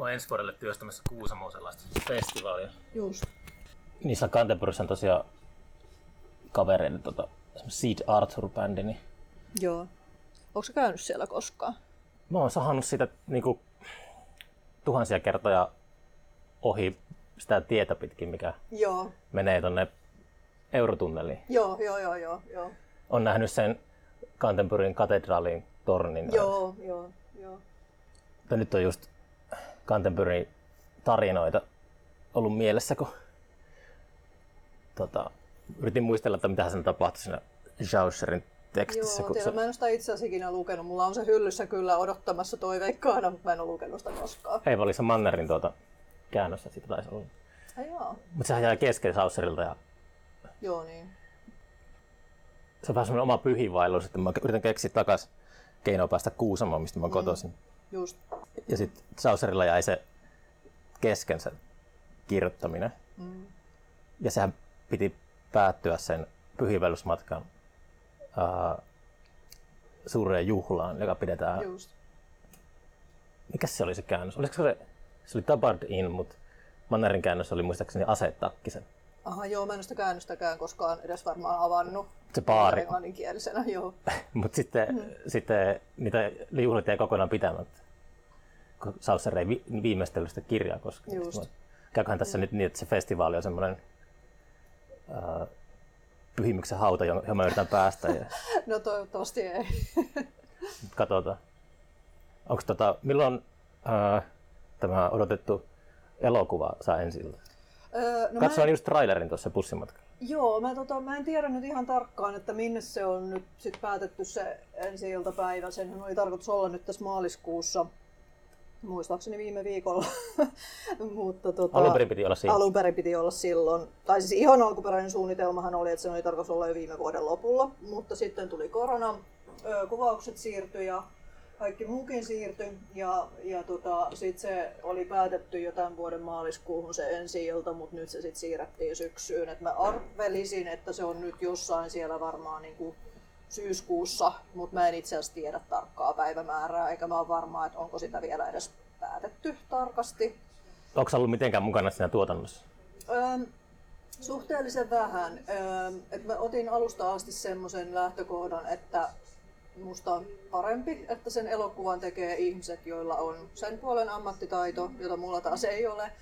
Mä oon ensi vuodelle työstämässä Kuusamoon sellaista festivaalia. Just. Niissä Canterburyssa on tosiaan kavereiden tota, Seed Arthur-bändi, niin Joo. Onko sä käynyt siellä koskaan? mä oon sahannut sitä niinku, tuhansia kertoja ohi sitä tietä pitkin, mikä Joo. menee tonne eurotunneliin. Joo, joo, joo, joo, joo. On nähnyt sen Canterburyn katedraalin tornin. Joo, joo, joo. Mutta nyt on just Canterburyn tarinoita ollut mielessä, kun tota, yritin muistella, että mitä sen tapahtui siinä Jausserin tekstissä. Joo, kun tiedä, se, mä en ole sitä itse asiassa ikinä lukenut. Mulla on se hyllyssä kyllä odottamassa toiveikkaana, mutta mä en ole lukenut sitä koskaan. ei, oli se Mannerin tuota käännössä sitä taisi olla. Joo. Mutta sehän jäi kesken Jausserilta ja Joo, niin. se on vähän semmoinen oma pyhiinvaellus, että mä yritän keksiä takas keinoa päästä Kuusamoon, mistä mä oon kotoisin. Just. Ja sitten Sauserilla jäi se kesken se kirjoittaminen. Mm. Ja sehän piti päättyä sen pyhiinvaellusmatkan uh, suureen juhlaan, joka pidetään... Just. Mikä se oli se käännös? Olisiko se, se oli Tabard In, mutta Mannerin käännös oli muistaakseni Asetakkisen. Aha, joo, mä en sitä käännöstäkään koskaan edes varmaan avannut. Se baari. Englanninkielisenä, joo. Mutta sitten, mm. sitten niitä juhlit jäi kokonaan pitämättä. Ei vi- viimeistellyt sitä kirjaa. Sitten mä- Käyköhän tässä nyt niin, että se festivaali on semmoinen uh, pyhimyksen hauta, johon mä yritän päästä ja No toivottavasti ei. katsotaan. Onko tota, milloin uh, tämä odotettu elokuva saa ensi ilta? Öö, no Katsoin mä, just trailerin tuossa bussimatkalla. joo, mä, tota, mä en tiedä nyt ihan tarkkaan, että minne se on nyt sit päätetty se ensi iltapäivä. Senhän oli tarkoitus olla nyt tässä maaliskuussa, muistaakseni viime viikolla. Mutta, tota, Alun perin piti olla siinä. Alun perin piti olla silloin, tai siis ihan alkuperäinen suunnitelmahan oli, että se oli tarkoitus olla jo viime vuoden lopulla, mutta sitten tuli korona, kuvaukset siirtyi ja kaikki muukin siirtyi ja, ja tota, sitten se oli päätetty jo tämän vuoden maaliskuuhun se ensi ilta, mutta nyt se sitten siirrettiin syksyyn. Et mä arvelisin, että se on nyt jossain siellä varmaan niin kuin syyskuussa, mutta mä en itse asiassa tiedä tarkkaa päivämäärää, eikä mä ole varma, että onko sitä vielä edes päätetty tarkasti. Onko ollut mitenkään mukana siinä tuotannossa? Öm, suhteellisen vähän. Öm, et mä otin alusta asti semmoisen lähtökohdan, että musta on parempi, että sen elokuvan tekee ihmiset, joilla on sen puolen ammattitaito, jota mulla taas ei ole.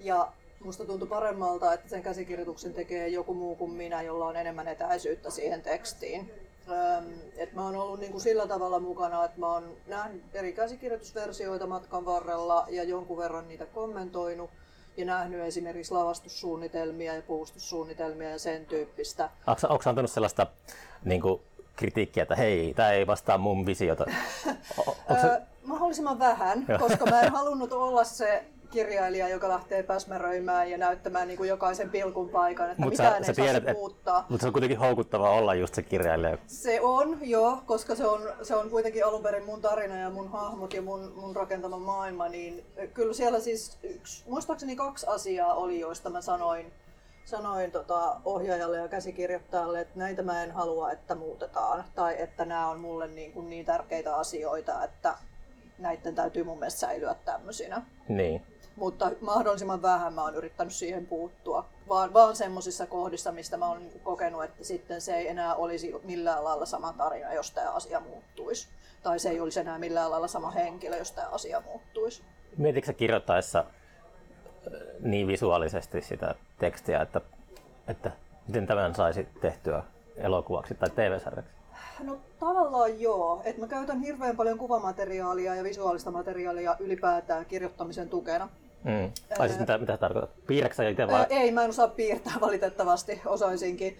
Ja musta tuntui paremmalta, että sen käsikirjoituksen tekee joku muu kuin minä, jolla on enemmän etäisyyttä siihen tekstiin. Öm, et mä oon ollut niinku sillä tavalla mukana, että mä oon nähnyt eri käsikirjoitusversioita matkan varrella ja jonkun verran niitä kommentoinut ja nähnyt esimerkiksi lavastussuunnitelmia ja puustussuunnitelmia ja sen tyyppistä. Onko, antanut sellaista niin kuin, kritiikkiä, että hei, tämä ei vastaa mun visiota? O- onko se, mahdollisimman vähän, koska mä en halunnut olla se kirjailija, joka lähtee päsmäröimään ja näyttämään niin kuin jokaisen pilkun paikan, että Mut sä- mitään sä ei saa tiedät, et- muuttaa. mutta se on kuitenkin houkuttavaa olla just se kirjailija. Se on, joo, koska se on, se on kuitenkin alun perin mun tarina ja mun hahmot ja mun, mun rakentama maailma, niin kyllä siellä siis yksi, muistaakseni kaksi asiaa oli, joista mä sanoin, sanoin tota ohjaajalle ja käsikirjoittajalle, että näitä mä en halua, että muutetaan, tai että nämä on mulle niin, kuin niin tärkeitä asioita, että näiden täytyy mun mielestä säilyä tämmöisinä. Niin. Mutta mahdollisimman vähän mä oon yrittänyt siihen puuttua, vaan, vaan semmoisissa kohdissa, mistä mä oon kokenut, että sitten se ei enää olisi millään lailla sama tarina, jos tämä asia muuttuisi. Tai se ei olisi enää millään lailla sama henkilö, jos tämä asia muuttuisi. Mietitkö kirjoittaessa äh, niin visuaalisesti sitä tekstiä, että, että miten tämän saisi tehtyä elokuvaksi tai TV-sarjaksi? No tavallaan joo. Et mä käytän hirveän paljon kuvamateriaalia ja visuaalista materiaalia ylipäätään kirjoittamisen tukena. Mm. Tai siis mitä, mitä se tarkoittaa? Piirräksä itse Ää, vai? ei, mä en osaa piirtää valitettavasti, osaisinkin.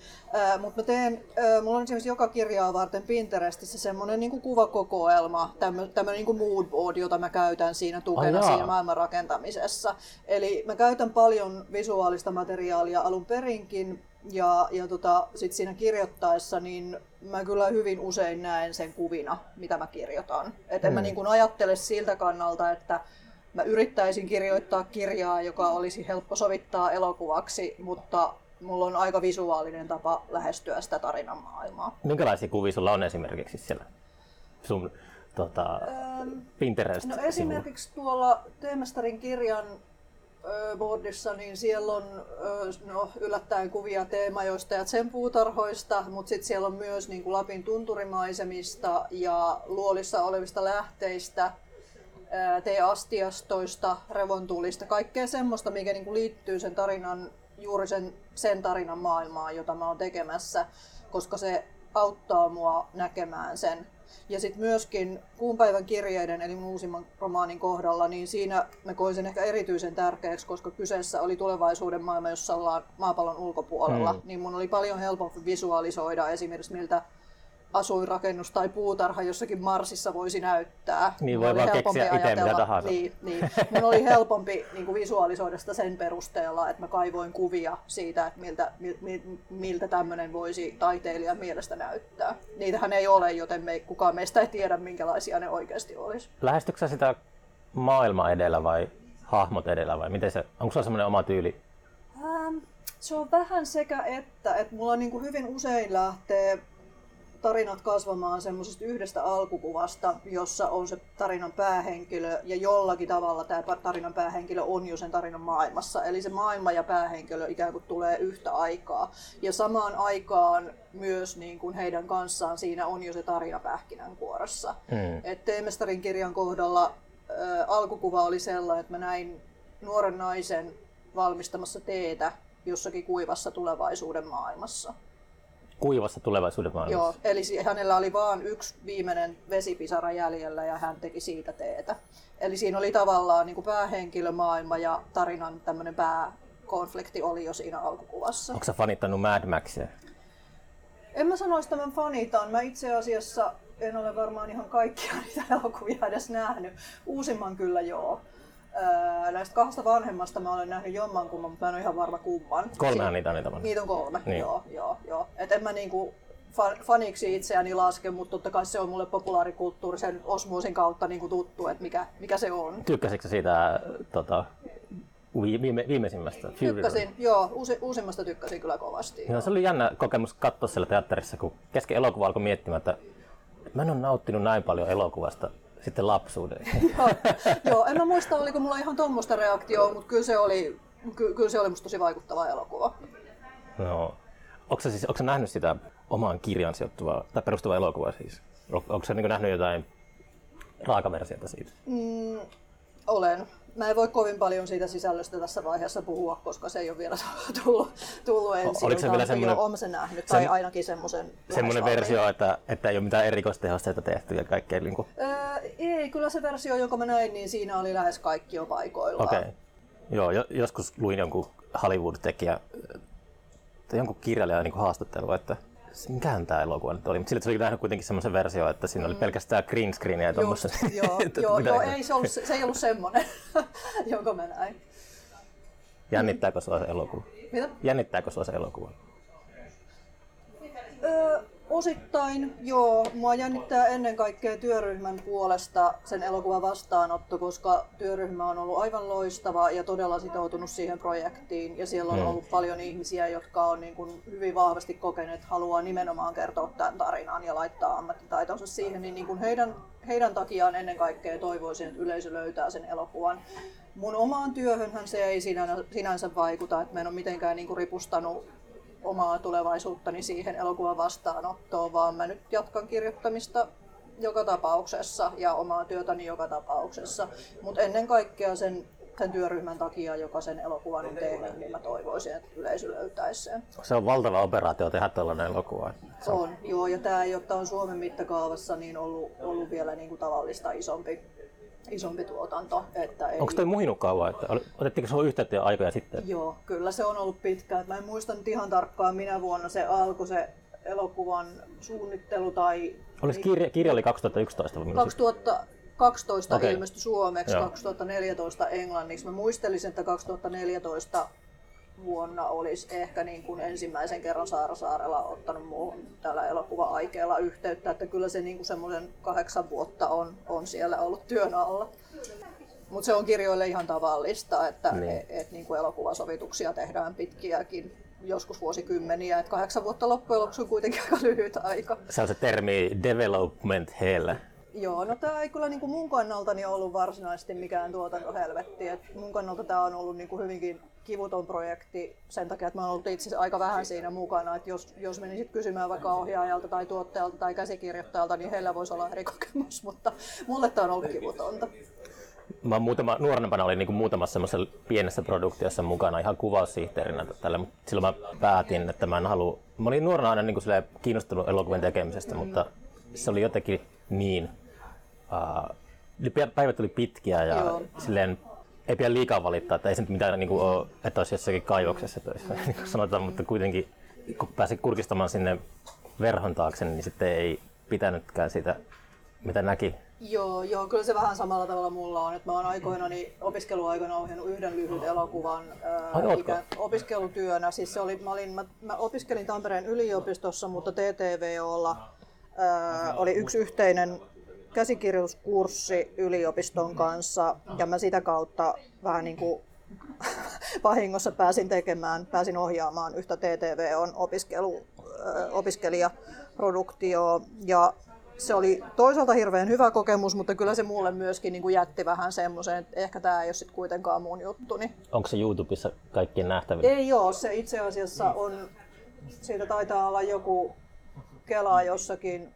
Mutta mä teen, ää, mulla on esimerkiksi joka kirjaa varten Pinterestissä semmoinen niinku kuvakokoelma, tämmöinen niinku mood board, jota mä käytän siinä tukena Ai jaa. siinä maailman rakentamisessa. Eli mä käytän paljon visuaalista materiaalia alun perinkin, ja, ja tota, sit siinä kirjoittaessa niin mä kyllä hyvin usein näen sen kuvina, mitä mä kirjoitan. Et en mä Mm. niin kuin ajattele siltä kannalta, että mä yrittäisin kirjoittaa kirjaa, joka olisi helppo sovittaa elokuvaksi, mutta mulla on aika visuaalinen tapa lähestyä sitä tarinan maailmaa. Minkälaisia kuvia sulla on esimerkiksi siellä sun tota, Ähm, pinterest No esimerkiksi tuolla Teemestarin kirjan boardissa, niin siellä on no, yllättäen kuvia teemajoista ja sen puutarhoista, mutta sitten siellä on myös niin kuin Lapin tunturimaisemista ja luolissa olevista lähteistä, ö, teeastiastoista, revontulista, kaikkea semmoista, mikä niin kuin liittyy sen tarinan, juuri sen, sen tarinan maailmaan, jota mä oon tekemässä, koska se auttaa mua näkemään sen ja sitten myöskin Kuun päivän kirjeiden, eli mun uusimman romaanin kohdalla, niin siinä mä koin sen ehkä erityisen tärkeäksi, koska kyseessä oli tulevaisuuden maailma, jossa ollaan maapallon ulkopuolella. Mm. Niin mun oli paljon helpompi visualisoida esimerkiksi miltä asuinrakennus tai puutarha jossakin Marsissa voisi näyttää. Niin voi oli vaan helpompi keksiä itse mitä ajatella- tahansa. Niin, niin. Mun oli helpompi niin kuin visualisoida sitä sen perusteella, että mä kaivoin kuvia siitä, että miltä, mil, miltä tämmöinen voisi taiteilijan mielestä näyttää. Niitähän ei ole, joten me, kukaan meistä ei tiedä, minkälaisia ne oikeasti olisi. Lähestytkö sä sitä maailma edellä vai hahmot edellä vai miten se, onko sulla semmoinen oma tyyli? Ähm, se on vähän sekä että, että mulla niin kuin hyvin usein lähtee tarinat kasvamaan semmoisesta yhdestä alkukuvasta, jossa on se tarinan päähenkilö ja jollakin tavalla tämä tarinan päähenkilö on jo sen tarinan maailmassa. Eli se maailma ja päähenkilö ikään kuin tulee yhtä aikaa. Ja samaan aikaan myös niin kuin heidän kanssaan siinä on jo se tarina pähkinänkuoressa. Mm. Et Teemestarin kirjan kohdalla ä, alkukuva oli sellainen, että mä näin nuoren naisen valmistamassa teetä jossakin kuivassa tulevaisuuden maailmassa. Kuivassa tulevaisuuden maailmassa. Joo, eli hänellä oli vain yksi viimeinen vesipisara jäljellä ja hän teki siitä teetä. Eli siinä oli tavallaan niin kuin päähenkilömaailma ja tarinan tämmöinen pääkonflikti oli jo siinä alkukuvassa. Onko sä fanittanut Mad Maxia? En mä sanoisi tämän fanitan. Mä itse asiassa en ole varmaan ihan kaikkia niitä elokuvia edes nähnyt. Uusimman kyllä joo. Öö, näistä kahdesta vanhemmasta mä olen nähnyt jommankumman, mutta mä en ole ihan varma kumman. Kolmehan niitä on niitä. Niitä on kolme, Niin. joo, joo, joo. Et en mä niinku fa- faniksi itseäni laske, mutta totta kai se on mulle populaarikulttuurisen osmoosin kautta niinku tuttu, että mikä, mikä se on. Tykkäsitkö siitä tota, vi- viime, viimeisimmästä? Tykkäsin, joo, uusi, uusimmasta tykkäsin kyllä kovasti. Joo, se oli jännä kokemus katsoa siellä teatterissa, kun kesken elokuva alkoi miettimään, että mä en ole nauttinut näin paljon elokuvasta sitten lapsuuden. joo, joo, en mä muista, oliko mulla ihan tuommoista reaktioa, mutta kyllä se oli, ky- kyllä se oli musta tosi vaikuttava elokuva. no. Onko sä, siis, onko sä nähnyt sitä omaan kirjaan sijoittuvaa tai perustuvaa elokuvaa siis? On- Onko sä niin nähnyt jotain raakaversiota siitä? Mm, olen. Mä en voi kovin paljon siitä sisällöstä tässä vaiheessa puhua, koska se ei ole vielä tullut, tullut ensin. oliko se vielä semmoinen- olen sen nähnyt, tai Sem- ainakin semmoisen Semmoinen versio, että, että ei ole mitään erikoistehosteita tehty ja kaikkea niin kuin... Öö, ei, kyllä se versio, jonka mä näin, niin siinä oli lähes kaikki jo paikoillaan. Okei. Okay. Joo, jo, joskus luin jonkun Hollywood-tekijä, jonkun kirjailijan niin haastattelua, että mikähän tämä elokuva nyt oli, mutta sillä se oli nähnyt kuitenkin semmoisen versio, että siinä oli pelkästään green screenia ja Mm. Tuommoista. joo, joo, joo, ei, se, ollut, se ei ollut semmoinen, jonka mä näin. Jännittääkö sua se elokuva? Mitä? Jännittääkö sua se elokuva? Öö, osittain joo. Mua jännittää ennen kaikkea työryhmän puolesta sen elokuvan vastaanotto, koska työryhmä on ollut aivan loistava ja todella sitoutunut siihen projektiin. Ja siellä on Hmm. ollut paljon ihmisiä, jotka on niin kuin hyvin vahvasti kokeneet, että haluaa nimenomaan kertoa tämän tarinan ja laittaa ammattitaitonsa siihen. Niin, niin kuin heidän, heidän takiaan ennen kaikkea toivoisin, että yleisö löytää sen elokuvan. Mun omaan työhönhän se ei sinänsä, sinänsä vaikuta, että mä en ole mitenkään niin kuin ripustanut omaa tulevaisuuttani siihen elokuvan vastaanottoon, vaan mä nyt jatkan kirjoittamista joka tapauksessa ja omaa työtäni joka tapauksessa. Mutta ennen kaikkea sen, sen työryhmän takia, joka sen elokuvan on tehnyt, niin mä toivoisin, että yleisö löytäisi sen. Se on valtava operaatio tehdä tällainen elokuva. Se on, joo, ja tämä ei ole on Suomen mittakaavassa niin ollut, ollut vielä niin kuin tavallista isompi, isompi tuotanto. Että ei, Onko toi muhinut kauan? Että otettiinko sinua yhteyttä jo aikoja sitten? Joo, kyllä se on ollut pitkään. Mä en muista nyt ihan tarkkaan minä vuonna se alkoi se elokuvan suunnittelu tai Oliko kirja, kirja oli 2011 vai milloin? 2012 Okei. okay. ilmestyi suomeksi, Joo. 2014 englanniksi. Mä muistelisin, että 2014 vuonna olisi ehkä niin kuin ensimmäisen kerran Saara Saarella ottanut muuhun tällä elokuva-aikeella yhteyttä, että kyllä se niin kuin semmoisen kahdeksan vuotta on, on siellä ollut työn alla. Mutta se on kirjoille ihan tavallista, että Niin. niin. et, et, niin kuin elokuvasovituksia tehdään pitkiäkin, joskus vuosikymmeniä. Et kahdeksan vuotta loppujen lopuksi on kuitenkin aika lyhyt aika. Se on se termi development hell. Joo, no tämä ei kyllä niin kuin mun kannaltani ollut varsinaisesti mikään tuotantohelvetti. Et mun kannalta tämä on ollut niin kuin hyvinkin kivuton projekti sen takia, että mä oon ollut itse aika vähän siinä mukana. Et jos, jos menisit kysymään vaikka ohjaajalta tai tuottajalta tai käsikirjoittajalta, niin heillä voisi olla eri kokemus, mutta mulle tämä on ollut kivutonta. Mä muutama, nuorempana olin niin muutamassa semmoisessa pienessä produktiossa mukana ihan kuvaussihteerinä tällä, mutta silloin mä päätin, että mä en halua... Mä olin nuorena aina niin kuin kiinnostunut elokuvien tekemisestä, mm. mutta se oli jotenkin niin... Uh, päivät oli pitkiä ja Joo. silleen ei pidä liikaa valittaa, että ei se nyt mitään niin kuin ole, että olisi jossakin kaivoksessa töissä, niin kuin sanotaan, mutta kuitenkin kun pääsi kurkistamaan sinne verhon taakse, niin sitten ei pitänytkään sitä, mitä näki. Joo, joo, kyllä se vähän samalla tavalla mulla on, että mä oon aikoina niin opiskeluaikana ohjannut yhden lyhyt elokuvan ää, ikään, opiskelutyönä. Siis se oli, mä, olin, mä, mä opiskelin Tampereen yliopistossa, mutta TTVOlla ää, oli yksi yhteinen käsikirjoituskurssi yliopiston kanssa ja mä sitä kautta vähän niin kuin vahingossa pääsin tekemään, pääsin ohjaamaan yhtä TTVOn opiskelu, opiskelijaproduktioa ja se oli toisaalta hirveän hyvä kokemus, mutta kyllä se mulle myöskin niin kuin jätti vähän semmoisen, että ehkä tämä ei ole sitten kuitenkaan mun juttuni. Onko se YouTubessa kaikkien nähtävillä? Ei ole, se itse asiassa on, siitä taitaa olla joku Kela jossakin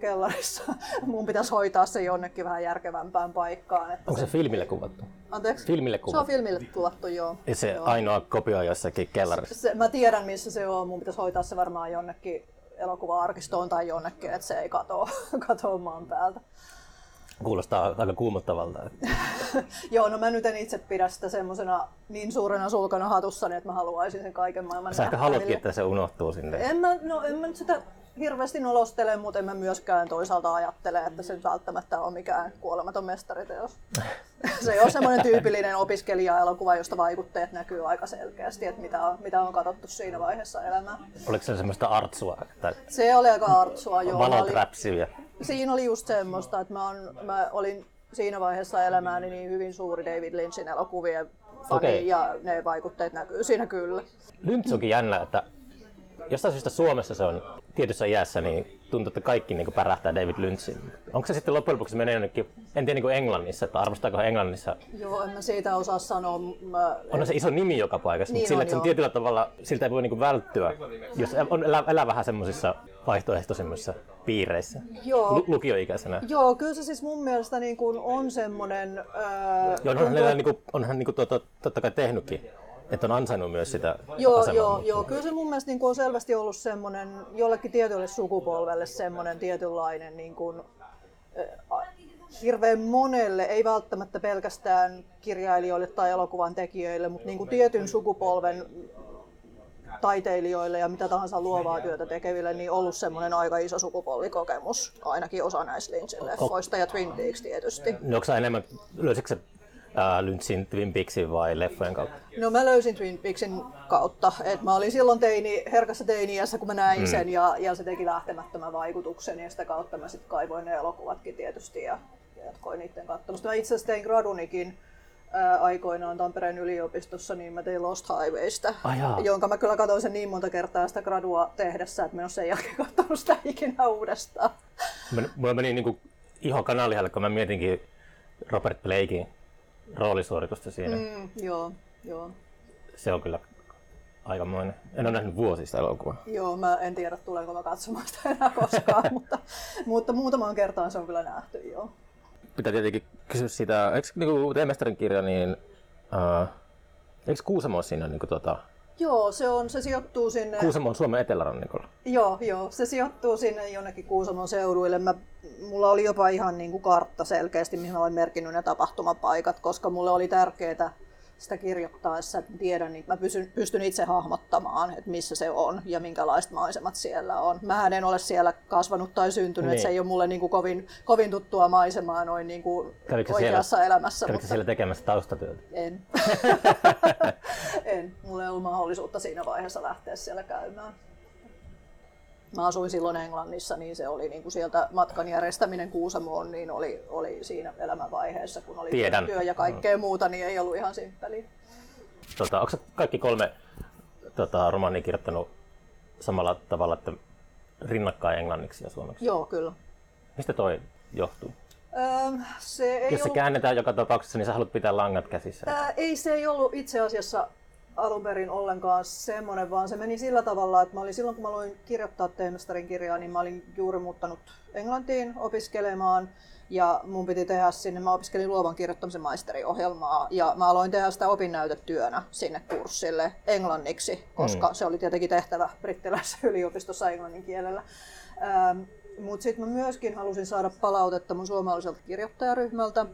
kellarissa. Mun pitäisi hoitaa se jonnekin vähän järkevämpään paikkaan. Että Onko se, se filmille kuvattu? Anteeksi? Filmille kuvattu. Se on filmille kuvattu, joo. Ja se joo. ainoa kopio jossakin kellarissa? Se, mä tiedän missä se on. Mun pitäisi hoitaa se varmaan jonnekin elokuva-arkistoon tai jonnekin, että se ei katoa, katoa maan päältä. Kuulostaa aika kuumottavalta. Joo, no mä nyt en itse pidä sitä semmoisena niin suurena sulkana hatussani, että mä haluaisin sen kaiken maailman Sä ehkä haluatkin, että se unohtuu sinne. En mä, no, en mä nyt sitä hirveästi nolostele, mutta en mä myöskään toisaalta ajattele, että se välttämättä on mikään kuolematon mestariteos. se on semmoinen tyypillinen opiskelija-elokuva, josta vaikutteet näkyy aika selkeästi, että mitä on, mitä on katsottu siinä vaiheessa elämää. Oliko se semmoista artsua? Että se oli aika artsua, joo. Valot räpsiviä. Siinä oli just semmoista, että mä, on, mä olin siinä vaiheessa elämääni niin hyvin suuri David Lynchin elokuvien fani okay. ja ne vaikutteet näkyy siinä kyllä. Lynch onkin jännä, että jostain syystä Suomessa se on tietyssä iässä, niin tuntuu, että kaikki niin pärähtää David Lynchin. Onko se sitten loppujen lopuksi menee jonnekin, en tiedä niin kuin Englannissa, että arvostaako Englannissa? Joo, en mä siitä osaa sanoa. Mä... On se iso nimi joka paikassa, niin mutta sillä, että se on tietyllä tavalla, siltä ei voi niin kuin välttyä, jos on, elää, elää vähän semmoisissa vaihtoehtoisemmissa piireissä joo. lukioikäisenä. Joo, kyllä se siis mun mielestä niin kuin on semmoinen... Ää, joo, onhan, tuntuu... niin kuin, onhan niin kuin, tuota, totta kai tehnytkin että on ansainnut myös sitä joo, asemaa. Joo, joo, kyllä se mun mielestä niin kuin on selvästi ollut semmoinen, jollekin tietylle sukupolvelle semmoinen tietynlainen niin kuin, äh, hirveän monelle, ei välttämättä pelkästään kirjailijoille tai elokuvan tekijöille, mutta niin kuin tietyn sukupolven taiteilijoille ja mitä tahansa luovaa työtä tekeville, niin ollut semmoinen aika iso sukupolvikokemus, ainakin osa näistä Lynchin leffoista ja Twin Peaks tietysti. No, onko enemmän, löysitkö ää, Lynchin Twin Peaksin vai leffojen kautta? No mä löysin Twin Peaksin kautta. Et mä olin silloin teini, herkässä teiniässä, kun mä näin mm. sen ja, ja se teki lähtemättömän vaikutuksen ja sitä kautta mä sitten kaivoin ne elokuvatkin tietysti ja, ja jatkoin niiden katsomista. Mä itse asiassa tein gradunikin ää, aikoinaan Tampereen yliopistossa, niin mä tein Lost Highwaysta, jonka mä kyllä katsoin sen niin monta kertaa sitä gradua tehdessä, että mä en ole sen jälkeen katsonut sitä ikinä uudestaan. Mulla meni niin iho kanalihalle, kun mä mietinkin Robert Blakein roolisuoritusta siinä. Mm, joo, joo. Se on kyllä aikamoinen. En ole nähnyt vuosista elokuvaa. Joo, mä en tiedä tuleeko mä katsomaan sitä enää koskaan, mutta, mutta muutamaan kertaan se on kyllä nähty, joo. Pitää tietenkin kysyä sitä, eikö niin Teemestarin kirja, niin uh, eikö Kuusamo siinä niin kuin, tuota, Joo, se, on, se sijoittuu sinne... Kuusamo on Suomen etelärannikolla. Joo, joo, se sijoittuu sinne jonnekin Kuusamon seuduille. Mä, mulla oli jopa ihan niin kuin kartta selkeästi, mihin mä olen merkinnyt ne tapahtumapaikat, koska mulle oli tärkeää sitä kirjoittaessa, että tiedän, niin mä pystyn, pystyn itse hahmottamaan, että missä se on ja minkälaiset maisemat siellä on. Mä en ole siellä kasvanut tai syntynyt, niin. että se ei ole mulle niin kuin kovin, kovin tuttua maisemaa noin niin kuin oikeassa siellä, elämässä. Kävikö mutta... siellä tekemässä taustatyötä? En. en. Mulla ei ollut mahdollisuutta siinä vaiheessa lähteä siellä käymään. Mä asuin silloin Englannissa, niin se oli niin kuin sieltä matkan järjestäminen Kuusamoon, niin oli, oli siinä elämänvaiheessa, kun oli Tiedän. työ ja kaikkea muuta, niin ei ollut ihan simppeliä. Tota, onko kaikki kolme tota, romaania kirjoittanut samalla tavalla, että rinnakkain englanniksi ja suomeksi? Joo, kyllä. Mistä toi johtuu? Öm, se ei Jos se ollut... käännetään joka tapauksessa, niin sä haluat pitää langat käsissä. Ää, ei se ei ollut itse asiassa alun perin ollenkaan semmoinen, vaan se meni sillä tavalla, että mä olin silloin kun mä luin kirjoittaa teemestarin kirjaa, niin mä olin juuri muuttanut Englantiin opiskelemaan ja mun piti tehdä sinne, mä opiskelin luovan kirjoittamisen maisteriohjelmaa ja mä aloin tehdä sitä opinnäytetyönä sinne kurssille englanniksi, koska mm. se oli tietenkin tehtävä brittiläisessä yliopistossa englannin kielellä. Ähm, Mutta sitten mä myöskin halusin saada palautetta mun suomalaiselta kirjoittajaryhmältä,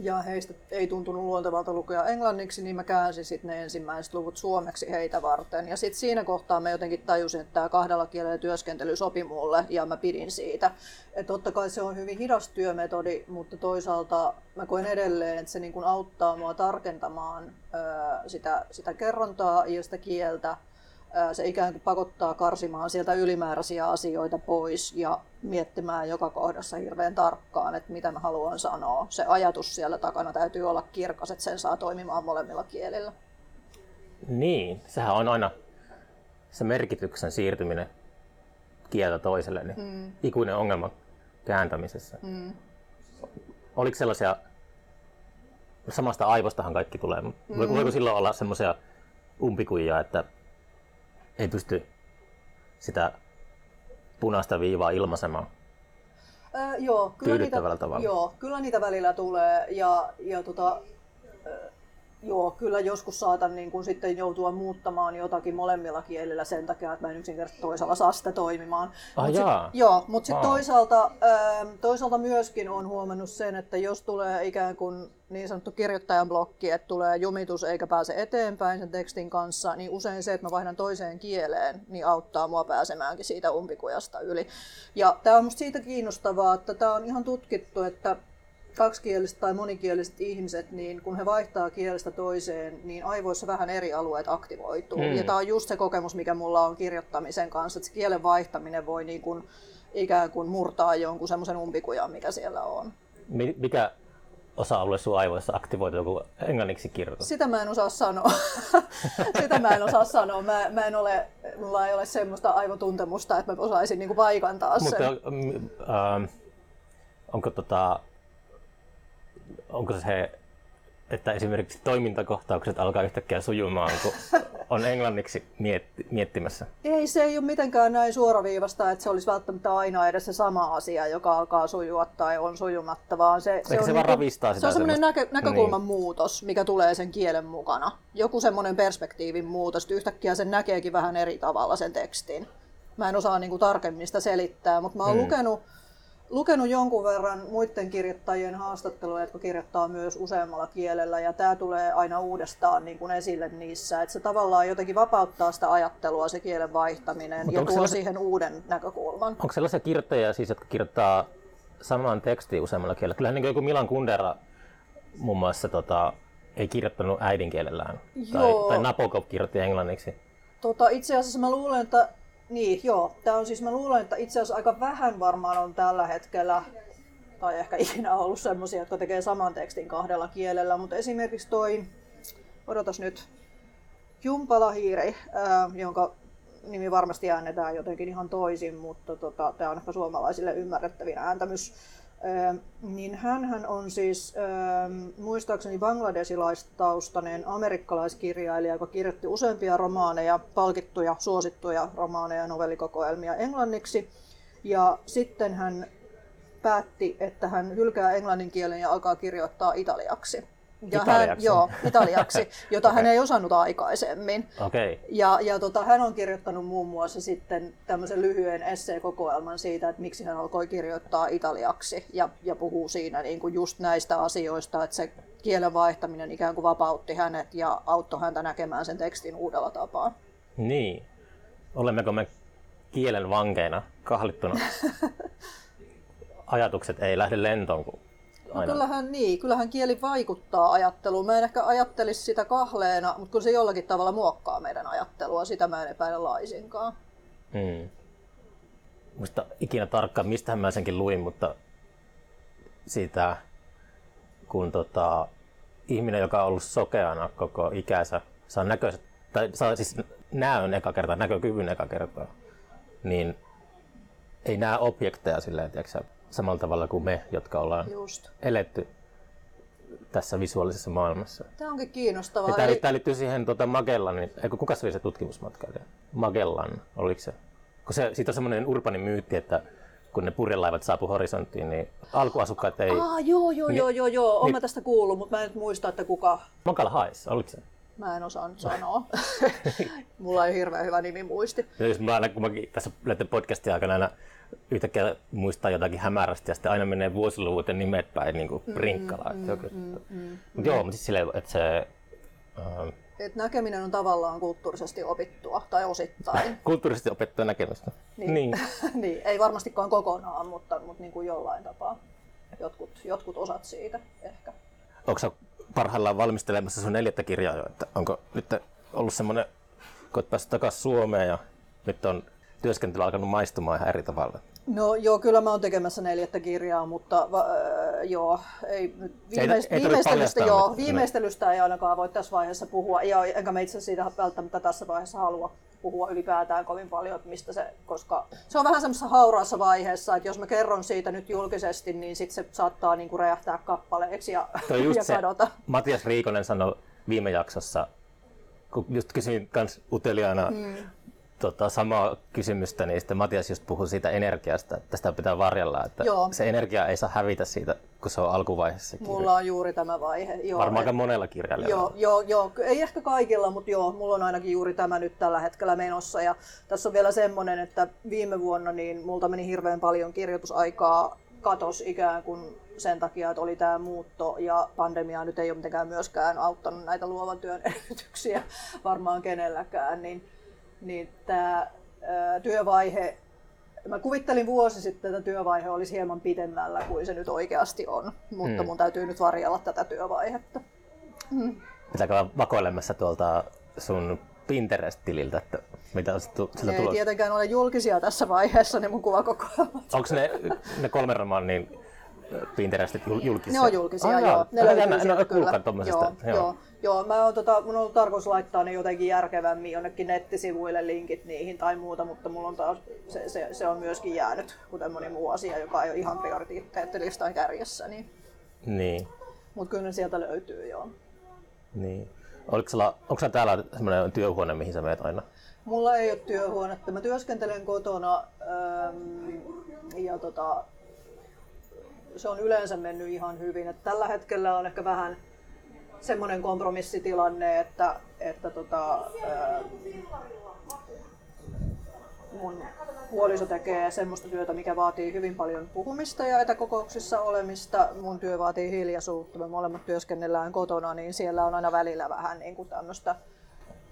ja heistä ei tuntunut luontevalta lukea englanniksi, niin mä käänsin sitten ne ensimmäiset luvut suomeksi heitä varten. Ja sitten siinä kohtaa mä jotenkin tajusin, että tämä kahdella kielellä työskentely sopi mulle ja mä pidin siitä. Et totta kai se on hyvin hidas työmetodi, mutta toisaalta mä koen edelleen, että se niin kun auttaa mua tarkentamaan ää, sitä, sitä kerrontaa ja sitä kieltä se ikään kuin pakottaa karsimaan sieltä ylimääräisiä asioita pois ja miettimään joka kohdassa hirveän tarkkaan, että mitä mä haluan sanoa. Se ajatus siellä takana täytyy olla kirkas, että sen saa toimimaan molemmilla kielillä. Niin, sehän on aina se merkityksen siirtyminen kieltä toiselle, niin mm. ikuinen ongelma kääntämisessä. Mm. Oliko sellaisia, samasta aivostahan kaikki tulee, mutta mm. voiko silloin olla semmoisia umpikujia, että ei pysty sitä punaista viivaa ilmaisemaan Ää, joo, kyllä niitä, tavalla. Joo, kyllä niitä välillä tulee ja, ja tota, Joo, kyllä joskus saatan niin kun sitten joutua muuttamaan jotakin molemmilla kielillä sen takia, että mä en yksinkertaisesti toisella saa sitä toimimaan. Ah, mut sit, joo, mutta sitten wow. toisaalta, ähm, toisaalta myöskin on huomannut sen, että jos tulee ikään kuin niin sanottu kirjoittajan blokki, että tulee jumitus eikä pääse eteenpäin sen tekstin kanssa, niin usein se, että mä vaihdan toiseen kieleen, niin auttaa mua pääsemäänkin siitä umpikujasta yli. Ja tämä on musta siitä kiinnostavaa, että tämä on ihan tutkittu, että kaksikieliset tai monikieliset ihmiset, niin kun he vaihtaa kielestä toiseen, niin aivoissa vähän eri alueet aktivoituu. Mm. Ja tämä on just se kokemus, mikä mulla on kirjoittamisen kanssa, että se kielen vaihtaminen voi niin kuin, ikään kuin murtaa jonkun semmoisen umpikujan, mikä siellä on. Mikä osa-alue sun aivoissa aktivoituu, kun englanniksi kirjoitat? Sitä mä en osaa sanoa. Sitä mä en osaa sanoa. Mä, mä en ole, mulla ei ole semmoista aivotuntemusta, että mä osaisin niin kuin paikantaa sen. Mutta, ähm, onko tota, onko se että esimerkiksi toimintakohtaukset alkaa yhtäkkiä sujumaan, kun on englanniksi mietti, miettimässä? Ei, se ei ole mitenkään näin suoraviivasta, että se olisi välttämättä aina edes se sama asia, joka alkaa sujua tai on sujumatta, vaan se, se, on, se, niin sitä se on semmoinen näkö, näkökulman niin. muutos, mikä tulee sen kielen mukana. Joku semmoinen perspektiivin muutos, että yhtäkkiä sen näkeekin vähän eri tavalla sen tekstin. Mä en osaa niin kuin, tarkemmin sitä selittää, mutta mä oon hmm. lukenut lukenut jonkun verran muiden kirjoittajien haastatteluja, jotka kirjoittaa myös useammalla kielellä, ja tämä tulee aina uudestaan niin kuin esille niissä, että se tavallaan jotenkin vapauttaa sitä ajattelua, se kielen vaihtaminen, Mut ja tuo siihen uuden näkökulman. Onko sellaisia kirjoittajia siis, jotka kirjoittaa saman tekstin useammalla kielellä? Kyllähän niin joku Milan Kundera muun muassa tota, ei kirjoittanut äidinkielellään, tai, tai Nabokov kirjoitti englanniksi. Tota, itse asiassa mä luulen, että niin, joo. Tämä on siis, mä luulen, että itse asiassa aika vähän varmaan on tällä hetkellä, tai ehkä ikinä ollut sellaisia, jotka tekee saman tekstin kahdella kielellä, mutta esimerkiksi toi, odotas nyt, Jumpalahiiri, ää, jonka nimi varmasti äännetään jotenkin ihan toisin, mutta tota, tämä on ehkä suomalaisille ymmärrettävin ääntämys niin hän on siis muistaakseni bangladesilaistaustainen amerikkalaiskirjailija, joka kirjoitti useampia romaaneja, palkittuja, suosittuja romaaneja ja novellikokoelmia englanniksi. Ja sitten hän päätti, että hän hylkää englannin kielen ja alkaa kirjoittaa italiaksi. Ja italiaksi. Hän, joo, italiaksi, jota okay. hän ei osannut aikaisemmin. Okay. Ja, ja tota, hän on kirjoittanut muun muassa sitten tämmöisen lyhyen esseekokoelman siitä, että miksi hän alkoi kirjoittaa italiaksi ja, ja puhuu siinä niin kuin just näistä asioista, että se kielen vaihtaminen ikään kuin vapautti hänet ja auttoi häntä näkemään sen tekstin uudella tapaa. Niin. Olemmeko me kielen vankeina kahlittuna? Ajatukset ei lähde lentoon, kun No kyllähän niin, kyllähän kieli vaikuttaa ajatteluun. Mä en ehkä ajattelisi sitä kahleena, mutta kun se jollakin tavalla muokkaa meidän ajattelua, sitä mä en epäile laisinkaan. Hmm. Muista ikinä tarkkaan, mistä mä senkin luin, mutta siitä, kun tota, ihminen, joka on ollut sokeana koko ikänsä, saa näköiset, tai saa siis näön eka kertaa, näkökyvyn eka kertaa, niin ei näe objekteja silleen, tiiäksä, samalla tavalla kuin me, jotka ollaan Just. eletty tässä visuaalisessa maailmassa. Tämä onkin kiinnostavaa. Ja tämä, Eli- tämä liittyy siihen tota Magellanin, eikö kuka se oli se tutkimusmatkailija? Magellan, oliko se? Kun se, siitä on semmoinen urbani myytti, että kun ne purjelaivat saapuu horisonttiin, niin alkuasukkaat ei... Aa, joo, joo, Niin- joo, joo, joo. Olen niin- mä tästä kuullut, mutta mä en nyt muista, että kuka. Magala Hais, oliko se? Mä en osaa nyt sanoa. Mulla ei hirveän hyvä nimi muisti. Ja jos mä aina, kun mäkin tässä näiden podcastin aikana aina yhtäkkiä muistaa jotakin hämärästi ja sitten aina menee vuosiluvut ja nimet päin niin kuin rinkkala. Mm, mm, mm, mm, mutta joo, mutta siis silleen, että se ähm, Et näkeminen on tavallaan kulttuurisesti opittua, tai osittain. kulttuurisesti opettua näkemystä. Niin. niin. niin, ei varmastikaan kokonaan, mutta, mutta niin kuin jollain tapaa. Jotkut, jotkut osat siitä ehkä. Onko sä parhaillaan valmistelemassa sun neljättä kirjaa jo? Että onko nyt ollut semmoinen, kun oot päässyt takaisin Suomeen ja nyt on työskentely alkanut maistumaan ihan eri tavalla? No joo, kyllä mä oon tekemässä neljättä kirjaa, mutta va, äh, joo, ei, nyt viimeis, ei tarvitse viimeistelystä, joo, viimeistelystä ei ainakaan voi tässä vaiheessa puhua, ja enkä mä itse siitä välttämättä tässä vaiheessa halua puhua ylipäätään kovin paljon, että mistä se, koska se on vähän semmoisessa hauraassa vaiheessa, että jos mä kerron siitä nyt julkisesti, niin sitten se saattaa niinku räjähtää kappaleeksi ja, Toi just ja se, kadota. Matias Riikonen sanoi viime jaksossa, kun just kysyin kans uteliaana Hmm. Tota, samaa kysymystä, niin sitten Matias just puhui siitä energiasta, että sitä pitää varjella, että Joo. se energia ei saa hävitä siitä, kun se on alkuvaiheessa. kirja. Mulla on juuri tämä vaihe. Joo, Varmaan aika et- monella kirjailijalla. Joo, joo, joo, ei ehkä kaikilla, mutta joo, mulla on ainakin juuri tämä nyt tällä hetkellä menossa. Ja tässä on vielä semmoinen, että viime vuonna niin multa meni hirveän paljon kirjoitusaikaa katos ikään kuin sen takia, että oli tämä muutto ja pandemia nyt ei ole mitenkään myöskään auttanut näitä luovan työn edellytyksiä varmaan kenelläkään, niin, niin tämä työvaihe, mä kuvittelin vuosi sitten, että työvaihe olisi hieman pitemmällä kuin se nyt oikeasti on, mutta Hmm. mun täytyy nyt varjella tätä työvaihetta. Pitää käydä vakoilemassa tuolta sun Pinterest-tililtä, että mitä on sieltä ei tulossa. tietenkään ole julkisia tässä vaiheessa, ne mun kuvakokoelmat. Onko ne, ne kolmen romaanin Pinterestit jul- julkisia? Ne on julkisia, Ah, joo. Ne Aika löytyy jännä, en sieltä kyllä. tommosesta. Joo, joo. joo. Mä oon, tota, mun on tarkoitus laittaa ne jotenkin järkevämmin jonnekin nettisivuille linkit niihin tai muuta, mutta mulla on taas, se, se, se on myöskin jäänyt, kuten moni muu asia, joka ei ole ihan prioriteettilistan kärjessä. Niin. Niin, Mutta kyllä ne sieltä löytyy, joo. niin. Oliko sulla, onko sulla täällä semmoinen työhuone, mihin sä meet aina? Mulla ei ole työhuonetta. Mä työskentelen kotona ähm, ja tota, se on yleensä mennyt ihan hyvin. Et tällä hetkellä on ehkä vähän semmoinen kompromissitilanne, että, että tota, ähm, mun puoliso tekee semmoista työtä, mikä vaatii hyvin paljon puhumista ja etäkokouksissa olemista. Mun työ vaatii hiljaisuutta. Me molemmat työskennellään kotona, niin siellä on aina välillä vähän niin kuin tämmöistä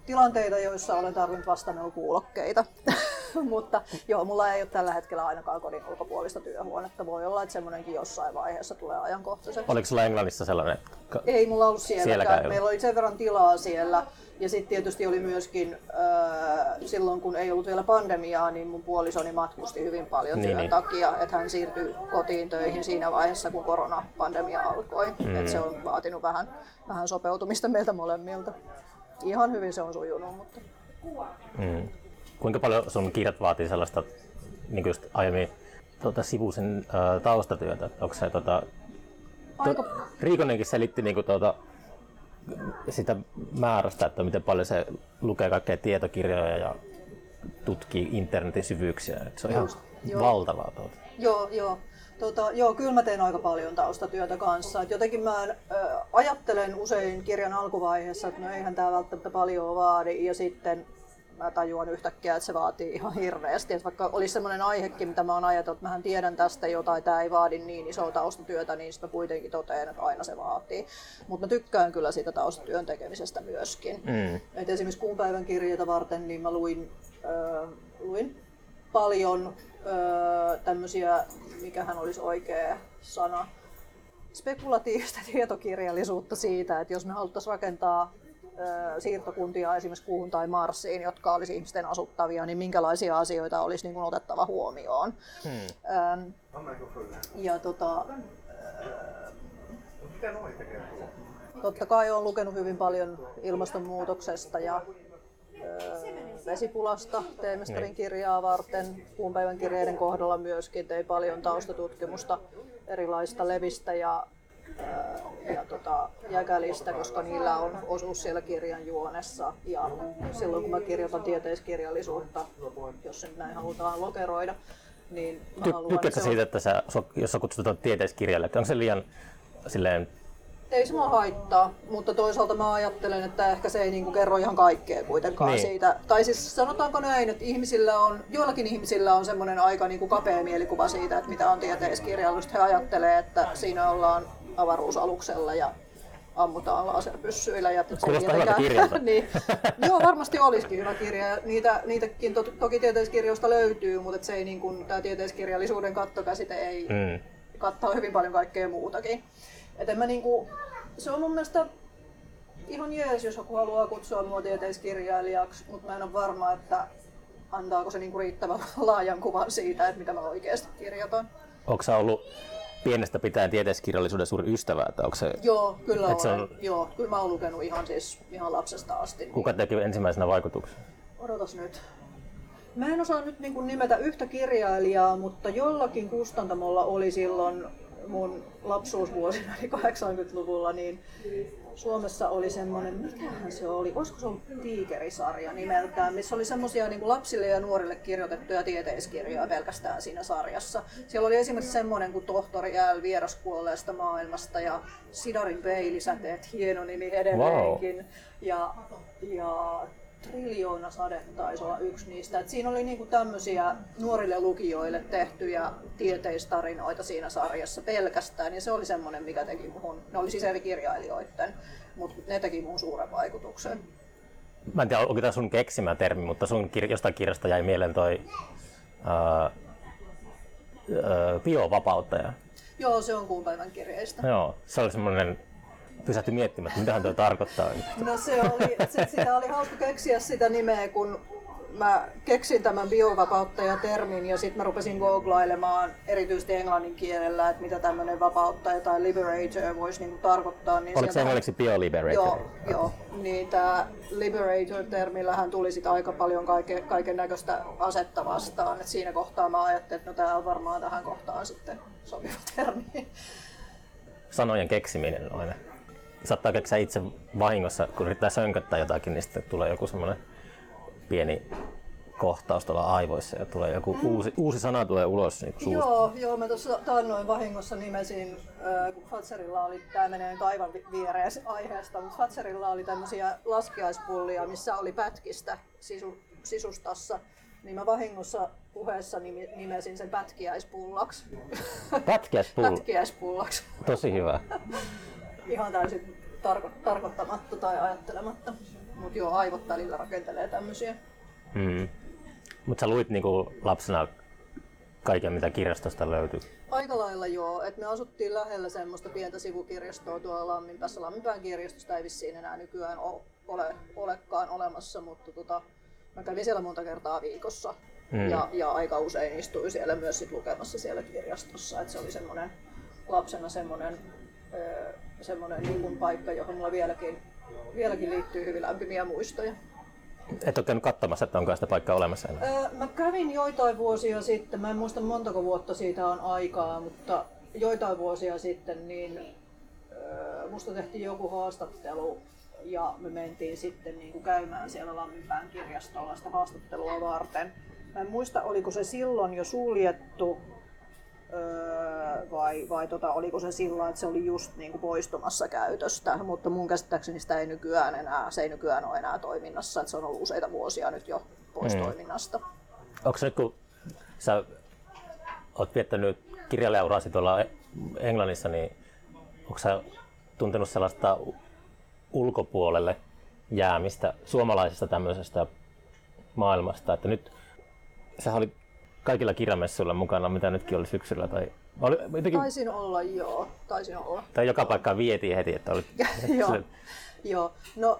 tilanteita, joissa olen tarvinnut vastaanottokuulokkeita. Mutta joo, mulla ei ole tällä hetkellä ainakaan kodin ulkopuolista työhuonetta. Voi olla, että semmoinenkin jossain vaiheessa tulee ajankohtaiseksi. Oliko sulla Englannissa sellainen? Ei mulla ollut Sielläkään sielläkään. ei Meillä oli sen verran tilaa siellä. Ja sitten tietysti oli myöskin äh, silloin, kun ei ollut vielä pandemiaa, niin mun puolisoni matkusti hyvin paljon Niin, työn niin. takia, että hän siirtyi kotiin töihin siinä vaiheessa, kun koronapandemia alkoi. Mm. Et se on vaatinut vähän, vähän sopeutumista meiltä molemmilta. Ihan hyvin se on sujunut, mutta Mm. Kuinka paljon sun kirjat vaatii sellaista, niin kuin just aiemmin, tuota, sivuisen ää, taustatyötä? Onko se tota, aika to, Riikonenkin selitti niin kuin, tuota, sitä määrästä, että miten paljon se lukee kaikkea tietokirjoja ja tutkii internetin syvyyksiä. Että se on ihan joo. valtavaa. Tuota. Joo, joo. Tota, joo, kyllä mä teen aika paljon taustatyötä kanssa. Et jotenkin mä ö, ajattelen usein kirjan alkuvaiheessa, että no eihän tämä välttämättä paljon vaadi. Ja sitten mä tajuan yhtäkkiä, että se vaatii ihan hirveästi. Et vaikka olisi sellainen aihekin, mitä mä oon ajatellut, että mähän tiedän tästä jotain, tämä ei vaadi niin isoa taustatyötä, niin sitten mä kuitenkin totean, että aina se vaatii. Mutta mä tykkään kyllä siitä taustatyön tekemisestä myöskin. Mm. Et esimerkiksi kuun päivän kirjeitä varten niin mä luin, ö, luin paljon ö, tämmöisiä, mikähän olisi oikea sana, spekulatiivista tietokirjallisuutta siitä, että jos me haluttaisiin rakentaa siirtokuntia esimerkiksi kuuhun tai Marsiin, jotka olisi ihmisten asuttavia, niin minkälaisia asioita olisi niin kuin otettava huomioon. Hmm. Ähm, ja tota, totta kai olen lukenut hyvin paljon ilmastonmuutoksesta ja ö, vesipulasta teemestarin kirjaa varten. Kuun päivän kirjeiden kohdalla myöskin tein paljon taustatutkimusta erilaista levistä ja, ja tota, jäkälistä, koska niillä on osuus siellä kirjan juonessa. Ja silloin kun mä kirjoitan tieteiskirjallisuutta, jos sen näin halutaan lokeroida, niin mä Ty- haluan, tykkäätkö se siitä, että sä, jos sä kutsutaan tieteiskirjalle, onko se liian silleen, Ei se mua haittaa, mutta toisaalta mä ajattelen, että ehkä se ei niinku kerro ihan kaikkea kuitenkaan Niin. siitä. Tai siis sanotaanko näin, että ihmisillä on, joillakin ihmisillä on semmoinen aika niinku kapea mielikuva siitä, että mitä on tieteiskirjallisuus. He ajattelee, että siinä ollaan avaruusaluksella ja ammutaan laserpyssyillä. Ja Kuulostaa hyvältä kirjalta. niin. Joo, varmasti olisikin hyvä kirja. ja Niitä, niitäkin to, toki tieteiskirjoista löytyy, mutta et se ei, niin kuin, tämä tieteiskirjallisuuden kattokäsite ei, mm, kattaa hyvin paljon kaikkea muutakin. Et mä niinku, se on mun mielestä ihan jees, jos joku haluaa kutsua mua tieteiskirjailijaksi, mutta mä en ole varma, että antaako se niinku riittävän laajan kuvan siitä, että mitä mä oikeasti kirjoitan. onko ollut pienestä pitäen tieteiskirjallisuuden suuri ystävä, että onko se, Joo, kyllä Et se olen. on- Joo, kyllä mä oon lukenut ihan siis ihan lapsesta asti. kuka teki ensimmäisenä vaikutuksen? Odotas nyt. Mä en osaa nyt niin nimetä yhtä kirjailijaa, mutta jollakin kustantamolla oli silloin mun lapsuusvuosina, eli 80-luvulla, niin Suomessa oli semmoinen, mikähän se oli, olisiko se ollut Tiikerisarja nimeltään, missä oli semmoisia niin lapsille ja nuorille kirjoitettuja tieteiskirjoja pelkästään siinä sarjassa. Siellä oli esimerkiksi semmoinen kuin Tohtori L. vieraskuolleesta maailmasta ja Sidarin peilisäteet, hieno nimi edelleenkin. Ja, ja Triljoona sade taisi olla yksi niistä. Et siinä oli niinku tämmöisiä nuorille lukijoille tehtyjä tieteistarinoita siinä sarjassa pelkästään. Ja se oli semmoinen, mikä teki muhun, ne oli siis eri kirjailijoiden, mutta ne teki muhun suuren vaikutuksen. Mä en tiedä, onko tämä sun keksimä termi, mutta sun kir- jostain kirjasta jäi mieleen toi ää, ää, biovapauttaja. Joo, se on kuun päivän kirjeistä. Joo, se oli semmoinen, pysähtyi miettimään, että mitähän tuo tarkoittaa. No se oli, se, sitä oli hauska keksiä sitä nimeä, kun mä keksin tämän biovapauttaja-termin ja sitten mä rupesin googlailemaan erityisesti englannin kielellä, että mitä tämmöinen vapauttaja tai liberator voisi niinku tarkoittaa. Niin Oliko se englanniksi bioliberator? Joo, joo. Niin tämä liberator-termillähän tuli sit aika paljon kaiken, kaiken näköistä asetta vastaan. Et siinä kohtaa mä ajattelin, että no tämä on varmaan tähän kohtaan sitten sopiva termi. Sanojen keksiminen on aina. Saattaa keksiä itse vahingossa, kun yrittää sönköttää jotakin, niin sitten tulee joku semmoinen pieni kohtaus tuolla aivoissa ja tulee joku uusi, uusi sana tulee ulos niin suusta. Joo, joo, mä tuossa taannoin vahingossa nimesin, äh, kun Fatserilla oli, tämä menee nyt aivan vi- viereen aiheesta, mutta Fatserilla oli tämmöisiä laskiaispullia, missä oli pätkistä sisu, sisustassa, niin mä vahingossa puheessa nimesin sen pätkiäispullaksi. Pätkiäispullo. Pätkiäispullaksi. Tosi hyvä. Ihan täysin tarko, tarkoittamatta tai ajattelematta. Mutta joo, aivot välillä rakentelee tämmöisiä. Mm. Mutta sä luit niinku lapsena kaiken, mitä kirjastosta löytyy. Aika lailla joo, että me asuttiin lähellä semmoista pientä sivukirjastoa tuolla Lamminpäässä. Lamminpään kirjastosta ei vissiin enää nykyään ole, olekaan olemassa, mutta tota, mä kävin siellä monta kertaa viikossa. Mm. Ja, ja aika usein istuin siellä myös sit lukemassa siellä kirjastossa. Et se oli semmoinen lapsena semmoinen, öö, semmoinen niin kuin paikka, johon mulla vieläkin, vieläkin liittyy hyvin lämpimiä muistoja. Et ole käynyt katsomassa, että onko sitä paikkaa olemassa enää. Öö, Mä kävin joitain vuosia sitten, mä en muista montako vuotta siitä on aikaa, mutta joitain vuosia sitten niin öö, musta tehtiin joku haastattelu ja me mentiin sitten niin kuin käymään siellä Lamminpään kirjastolla sitä haastattelua varten. Mä en muista, oliko se silloin jo suljettu öö, vai, vai tota, oliko se silloin, että se oli just niin kuin poistumassa käytöstä, mutta mun käsittääkseni sitä ei nykyään enää, se ei nykyään ole enää toiminnassa, että se on ollut useita vuosia nyt jo pois Mm. toiminnasta. Onko se nyt, kun sä oot viettänyt kirjailijaurasi tuolla Englannissa, niin onko sä tuntenut sellaista ulkopuolelle jäämistä suomalaisesta tämmöisestä maailmasta, että nyt sä olit kaikilla kirjamessuilla mukana, mitä nytkin oli syksyllä, tai, oli, jotenkin, Taisin olla, joo, taisin olla. tai joka paikkaan vietiin heti, että oli joo, joo. No,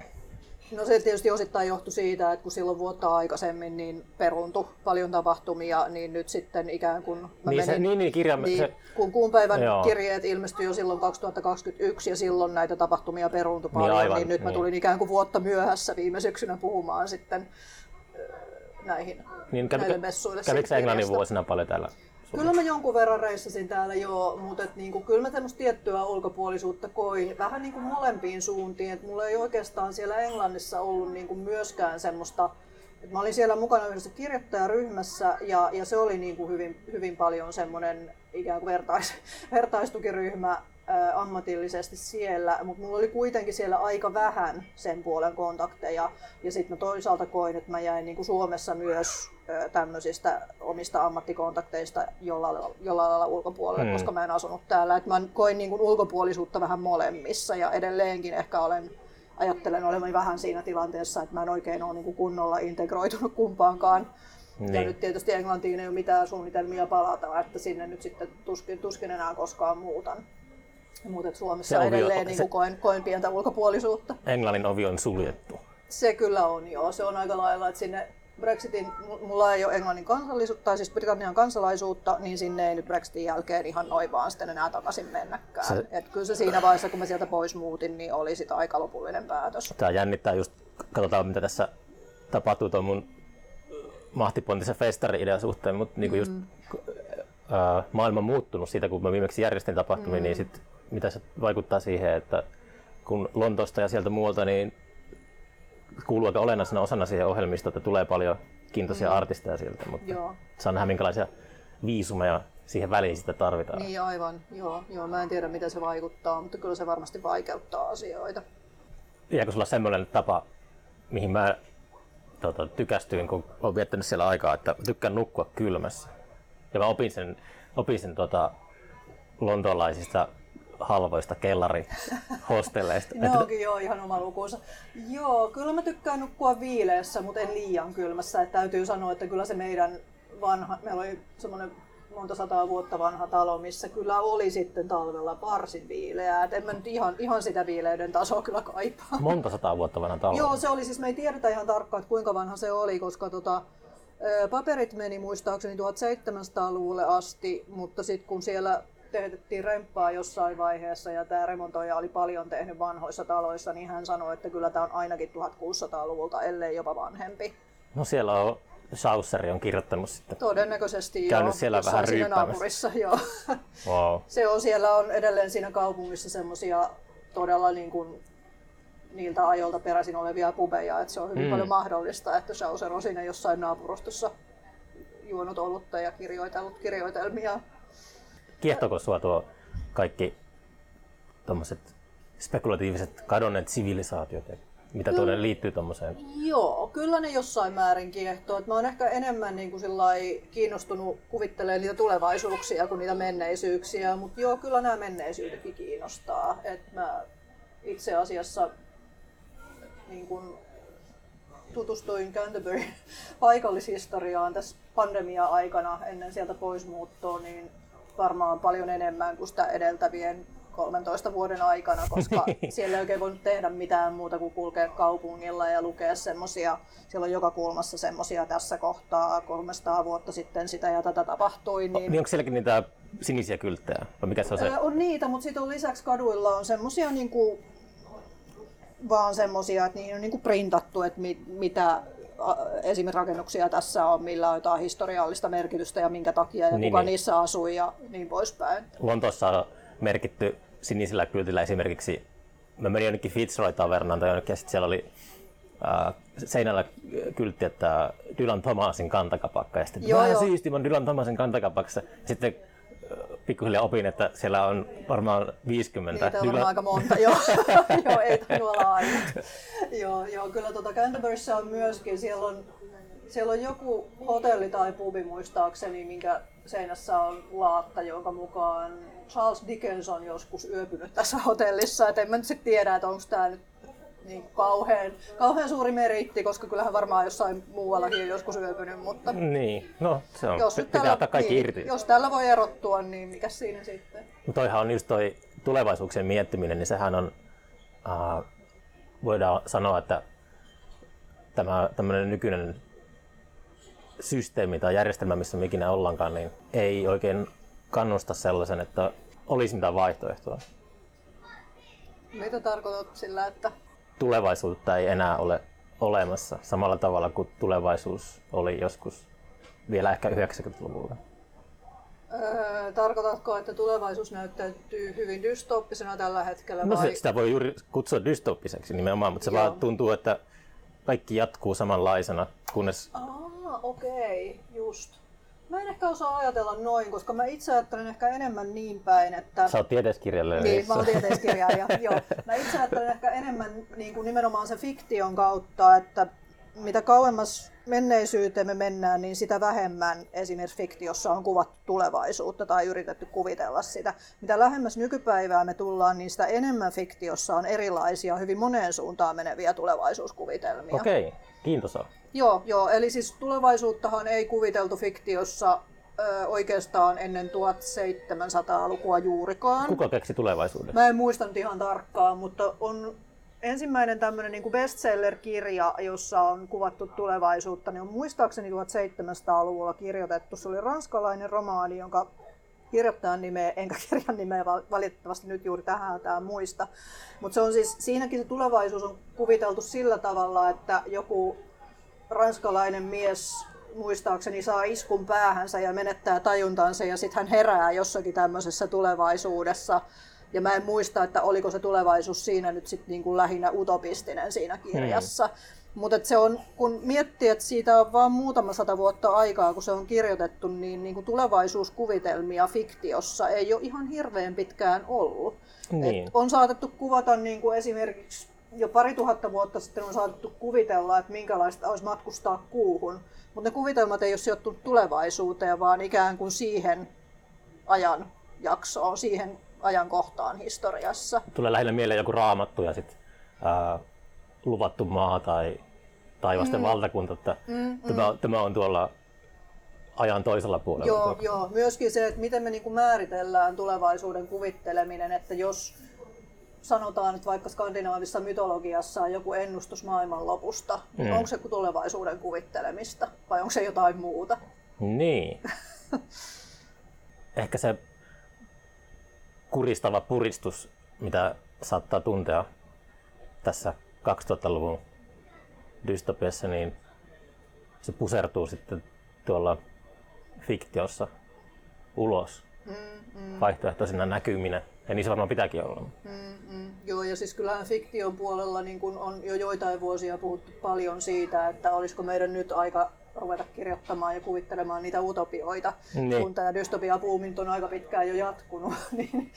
No se tietysti osittain johtui siitä, että kun silloin vuotta aikaisemmin niin peruntui paljon tapahtumia, niin nyt sitten ikään kuin... Mä Niin, se, menin, niin, niin kirja, niin, se, kun kuun päivän Joo. kirjeet ilmestyi jo silloin 2021 ja silloin näitä tapahtumia peruuntui Niin, paljon, niin, aivan, niin nyt mä niin. tulin ikään kuin vuotta myöhässä viime syksynä puhumaan sitten näihin niin näille kävi, messuille. kävikö Englannin vuosina paljon täällä? Kyllä mä jonkun verran reissasin täällä joo, mutta et niinku, kyllä mä tämmöistä tiettyä ulkopuolisuutta koin vähän niinku molempiin suuntiin. Et mulla ei oikeastaan siellä Englannissa ollut niinku myöskään semmoista, et mä olin siellä mukana yhdessä kirjoittajaryhmässä ja, ja se oli niinku hyvin, hyvin paljon semmoinen ikään kuin vertais, vertaistukiryhmä ammatillisesti siellä, mutta mulla oli kuitenkin siellä aika vähän sen puolen kontakteja. Ja sitten mä toisaalta koin, että mä jäin niinku Suomessa myös tämmöisistä omista ammattikontakteista jollain jollain lailla ulkopuolelle, Mm. koska mä en asunut täällä. Et mä koin niinku ulkopuolisuutta vähän molemmissa ja edelleenkin ehkä olen ajattelen olevani vähän siinä tilanteessa, että mä en oikein ole niinku kunnolla integroitunut kumpaankaan. Ja Niin. nyt tietysti Englantiin ei ole mitään suunnitelmia palata, että sinne nyt sitten tuskin, tuskin enää koskaan muutan. Mutta Suomessa Se on- edelleen niin kuin koen, koen pientä ulkopuolisuutta. Englannin ovi on suljettu. Se kyllä on joo, se on aika lailla, että sinne Brexitin, mulla ei ole Englannin kansallisuutta, tai siis Britannian kansalaisuutta, niin sinne ei nyt Brexitin jälkeen ihan noin vaan sitten enää takaisin mennäkään. Se-. Et kyllä se siinä vaiheessa, kun mä sieltä pois muutin, niin oli sitä aika lopullinen päätös. Tää jännittää just, katsotaan mitä tässä tapahtuu tuon mun mahtipontisen festari-idean suhteen, mutta niinku just ää, maailma on muuttunut siitä, kun mä viimeksi järjestin tapahtumia, niin sit, mitä se vaikuttaa siihen, että kun Lontoosta ja sieltä muualta, niin kuuluu aika olennaisena osana siihen ohjelmistoon, että tulee paljon kiintoisia artisteja sieltä, mutta Joo. saa nähdä minkälaisia viisumeja siihen väliin sitten tarvitaan. Niin aivan, joo, joo. Mä en tiedä miten se vaikuttaa, mutta kyllä se varmasti vaikeuttaa asioita. Jääkö sulla semmoinen tapa, mihin mä tota, tykästyin, kun olen viettänyt siellä aikaa, että tykkään nukkua kylmässä. Ja mä opin sen, opin sen tota, lontoolaisista halvoista kellarihostelleista. Ne onkin joo ihan oma lukunsa. Joo, kyllä mä tykkään nukkua viileässä, mutta en liian kylmässä. Et täytyy sanoa, että kyllä se meidän vanha, meillä oli semmoinen monta sataa vuotta vanha talo, missä kyllä oli sitten talvella varsin viileää. Et en mä nyt ihan, ihan sitä viileyden tasoa kyllä kaipaa. Monta sataa vuotta vanha talo. Joo, se oli siis, me ei tiedetä ihan tarkkaan, että kuinka vanha se oli, koska tota, paperit meni muistaakseni 1700-luvulle asti, mutta sitten kun siellä teetettiin remppaa jossain vaiheessa ja tämä remontoija oli paljon tehnyt vanhoissa taloissa, niin hän sanoi, että kyllä tämä on ainakin 1600-luvulta, ellei jopa vanhempi. No siellä on Chauceri on kirjoittanut sitten. Todennäköisesti Käynyt joo, siellä jossain vähän siinä naapurissa, joo. Wow. Se on, siellä on edelleen siinä kaupungissa semmoisia todella niin kuin niiltä ajoilta peräisin olevia pubeja, että se on hyvin Mm. paljon mahdollista, että Chaucer on siinä jossain naapurustossa juonut olutta ja kirjoitellut kirjoitelmia. Kiehtoko sua tuo kaikki tommoset spekulatiiviset kadonneet sivilisaatiot, ja mitä tuonne liittyy tommoseen? Joo, kyllä ne jossain määrin kiehtoo. Et mä oon ehkä enemmän niin kuin kiinnostunut kuvittelemaan niitä tulevaisuuksia kuin niitä menneisyyksiä, mutta joo, kyllä nämä menneisyytetkin kiinnostaa. Et mä itse asiassa niin kun tutustuin Canterburyn paikallishistoriaan tässä pandemia-aikana ennen sieltä poismuuttoa, niin varmaan paljon enemmän kuin sitä edeltävien 13 vuoden aikana, koska siellä ei oikein voinut tehdä mitään muuta kuin kulkea kaupungilla ja lukea semmosia, siellä on joka kulmassa semmosia tässä kohtaa 300 vuotta sitten sitä ja tätä tapahtui. Niin, Niin onko sielläkin niitä sinisiä kylttejä? Vai mikä se on se? On niitä, mutta sitten on lisäksi kaduilla on semmosia niinku, vaan semmosia, että niihin on niinku printattu, että mit, mitä esimerkiksi rakennuksia tässä on, millä on jotain historiallista merkitystä ja minkä takia ja Niin, kuka niin. niissä asui ja niin poispäin. Lontoossa on merkitty sinisellä kyltillä esimerkiksi, mä menin jonnekin Fitzroy-tavernaan tai jonnekin ja sitten siellä oli ää, seinällä kyltti, että Dylan Thomasin kantakapakka ja sitten Joo, joo. siisti, mä Dylan Thomasin kantakapakassa. Sitten pikkuhiljaa opin, että siellä on varmaan 50 Niitä on varmaan aika monta, joo. joo, ei tainnut olla ainut. joo, joo, kyllä tuota Canterburyssä on myöskin, siellä on, siellä on joku hotelli tai pubi muistaakseni, minkä seinässä on laatta, jonka mukaan Charles Dickens on joskus yöpynyt tässä hotellissa. Et en mä nyt sit tiedä, että onko tämä nyt niin kauhean, kauhean suuri meritti, koska kyllähän varmaan jossain muuallakin on joskus yöpynyt, mutta Niin, no se on, jos, nyt pitää ottaa kaikki niin, irti. jos tällä voi erottua, niin mikä siinä sitten? Toihan on just toi tulevaisuuksien miettiminen, niin sehän on, äh, voidaan sanoa, että tämä tämmöinen nykyinen systeemi tai järjestelmä, missä me ikinä ollaankaan, niin ei oikein kannusta sellaisen, että olisi mitään vaihtoehtoa. Mitä tarkoitat sillä, että Tulevaisuutta ei enää ole olemassa samalla tavalla kuin tulevaisuus oli joskus vielä ehkä 90-luvulla. öö, tarkoitatko, että tulevaisuus näyttäytyy hyvin dystooppisena tällä hetkellä? No vai... sitä voi juuri kutsua dystoppiseksi nimenomaan, mutta se Joo. vaan tuntuu, että kaikki jatkuu samanlaisena, kunnes Aa, okei, just. Mä en ehkä osaa ajatella noin, koska mä itse ajattelen ehkä enemmän niin päin, että... sä oot tieteiskirjailija. Niin, mä oon tieteiskirjailija, joo. Mä itse ajattelen ehkä enemmän niin kuin nimenomaan sen fiktion kautta, että mitä kauemmas menneisyyteen me mennään, niin sitä vähemmän esimerkiksi fiktiossa on kuvattu tulevaisuutta tai yritetty kuvitella sitä. Mitä lähemmäs nykypäivää me tullaan, niin sitä enemmän fiktiossa on erilaisia, hyvin moneen suuntaan meneviä tulevaisuuskuvitelmia. Okei, kiintosaa. Joo, joo, eli siis tulevaisuuttahan ei kuviteltu fiktiossa ö, oikeastaan ennen 1700-lukua juurikaan. Kuka keksi tulevaisuuden? Mä en muista nyt ihan tarkkaan, mutta on ensimmäinen tämmöinen niin bestseller-kirja, jossa on kuvattu tulevaisuutta, niin on muistaakseni 1700-luvulla kirjoitettu. Se oli ranskalainen romaani, jonka kirjoittajan nimeä, enkä kirjan nimeä val- valitettavasti nyt juuri tähän tämä muista. Mutta se on siis, siinäkin se tulevaisuus on kuviteltu sillä tavalla, että joku ranskalainen mies muistaakseni saa iskun päähänsä ja menettää tajuntansa ja sitten hän herää jossakin tämmöisessä tulevaisuudessa. Ja mä en muista, että oliko se tulevaisuus siinä nyt sitten niin kuin lähinnä utopistinen siinä kirjassa. Hmm. Mutta se on, kun miettii, että siitä on vain muutama sata vuotta aikaa, kun se on kirjoitettu, niin, niin kuin tulevaisuuskuvitelmia fiktiossa ei ole ihan hirveän pitkään ollut. Niin. Et on saatettu kuvata niin kuin esimerkiksi jo pari tuhatta vuotta sitten on saatettu kuvitella, että minkälaista olisi matkustaa kuuhun. Mutta ne kuvitelmat ei ole sijoittunut tulevaisuuteen, vaan ikään kuin siihen ajan jaksoon, siihen ajankohtaan historiassa. Tulee lähinnä mieleen joku raamattu ja sitten luvattu maa tai taivasten mm. valtakunta, että mm, tämä, mm. tämä on tuolla ajan toisella puolella. Joo, joo. myöskin se, että miten me niin kuin määritellään tulevaisuuden kuvitteleminen, että jos sanotaan, että vaikka skandinaavisessa mytologiassa on joku ennustus maailman lopusta, mm. niin onko se tulevaisuuden kuvittelemista vai onko se jotain muuta? Niin. Ehkä se kuristava puristus, mitä saattaa tuntea tässä 2000-luvun dystopiassa, niin se pusertuu sitten tuolla fiktiossa ulos mm, mm. vaihtoehtoisena näkyminä. Ja niin se varmaan pitääkin olla. Mm, mm. Joo, ja siis kyllähän fiktion puolella niin kun on jo joitain vuosia puhuttu paljon siitä, että olisiko meidän nyt aika ruveta kirjoittamaan ja kuvittelemaan niitä utopioita, niin. kun tämä dystopia-puumint on aika pitkään jo jatkunut. niin,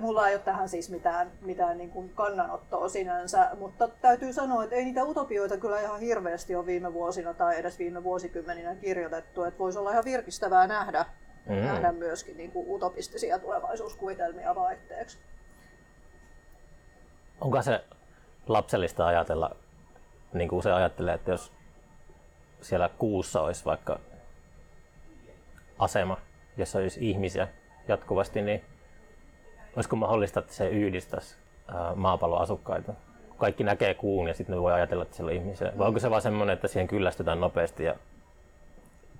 mulla ei ole tähän siis mitään, mitään niin kuin kannanottoa sinänsä, mutta täytyy sanoa, että ei niitä utopioita kyllä ihan hirveästi ole viime vuosina tai edes viime vuosikymmeninä kirjoitettu, että voisi olla ihan virkistävää nähdä, mm. nähdä myöskin niin kuin utopistisia tulevaisuuskuvitelmia vaihteeksi. Onko se lapsellista ajatella, niin kuin se ajattelee, että jos siellä kuussa olisi vaikka asema, jossa olisi ihmisiä jatkuvasti, niin olisiko mahdollista, että se yhdistäisi maapallon asukkaita? Kaikki näkee kuun ja sitten ne voi ajatella, että siellä on ihmisiä. Vai onko se vaan semmoinen, että siihen kyllästytään nopeasti ja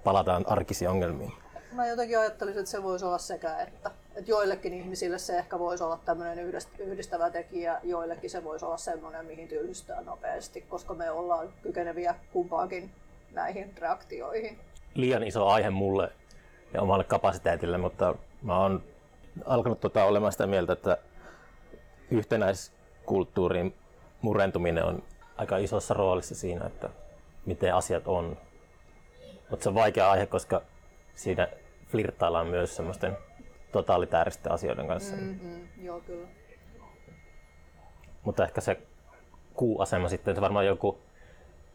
palataan arkisiin ongelmiin? Mä jotenkin ajattelisin, että se voisi olla sekä että. Että joillekin ihmisille se ehkä voisi olla tämmöinen yhdistävä tekijä, joillekin se voisi olla semmoinen, mihin tylsistää nopeasti, koska me ollaan kykeneviä kumpaankin näihin reaktioihin. Liian iso aihe mulle ja omalle kapasiteetille, mutta mä oon alkanut tota olemaan sitä mieltä, että yhtenäiskulttuurin murentuminen on aika isossa roolissa siinä, että miten asiat on. Mutta se on vaikea aihe, koska siinä flirttaillaan myös semmoisten totaalitääristen asioiden kanssa. Mm-hmm, joo, kyllä. Mutta ehkä se kuuasema sitten, se varmaan joku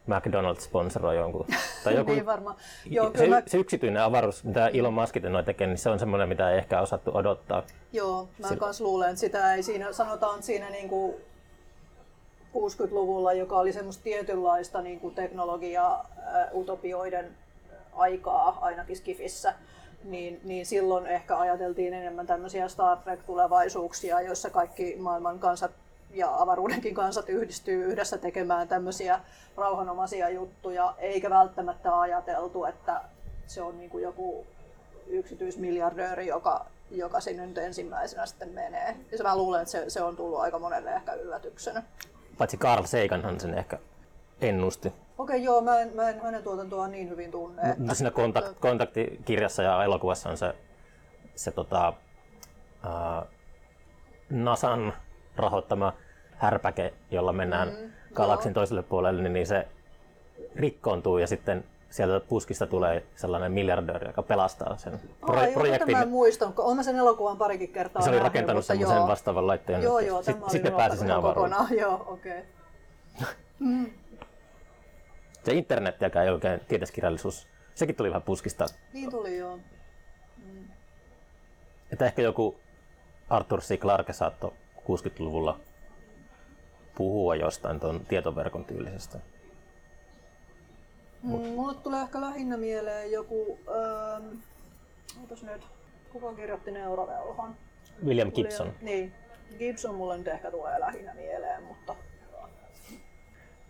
McDonald's sponsoroi jonkun. Tai joku, niin varmaan. Joo, se, mä... se, yksityinen avaruus, mitä Elon Musk noin tekee, niin se on semmoinen, mitä ei ehkä osattu odottaa. Joo, mä Sillä... luulen, että sitä ei siinä, sanotaan siinä niin kuin 60-luvulla, joka oli semmoista tietynlaista niin kuin teknologia utopioiden aikaa ainakin Skifissä, niin, niin silloin ehkä ajateltiin enemmän tämmöisiä Star Trek-tulevaisuuksia, joissa kaikki maailman kansat ja avaruudenkin kansat yhdistyy yhdessä tekemään tämmöisiä rauhanomaisia juttuja, eikä välttämättä ajateltu, että se on niin kuin joku yksityismiljardööri, joka, joka sinne nyt ensimmäisenä sitten menee. Ja mä luulen, että se, se on tullut aika monelle ehkä yllätyksenä. Paitsi Carl Saganhan sen ehkä ennusti. Okei, joo, mä en, mä en hänen tuotantoaan niin hyvin tunne. Että... No, siinä kontakt, kontaktikirjassa ja elokuvassa on se, se tota, ää, NASAn rahoittama härpäke, jolla mennään mm, galaksin joo. toiselle puolelle, niin, se rikkoontuu ja sitten sieltä puskista tulee sellainen miljardööri, joka pelastaa sen pro- Ai, projektin. Mä muistan, olen mä sen elokuvan parikin kertaa Se oli rakentanut semmoisen joo. vastaavan laitteen. Joo, joo, sitten sit pääsi sinne avaruuteen. Joo, okei. Okay. mm. Se internettiäkään ei oikein tieteiskirjallisuus. Sekin tuli vähän puskista. Niin tuli, joo. Mm. Että ehkä joku Arthur C. Clarke saattoi 60-luvulla puhua jostain tuon tietoverkon tyylisestä. Mm, mulle tulee ehkä lähinnä mieleen joku, ähm, nyt, kuka kirjoitti Neurovelhon? William Gibson. William, niin, Gibson mulle nyt ehkä tulee lähinnä mieleen, mutta...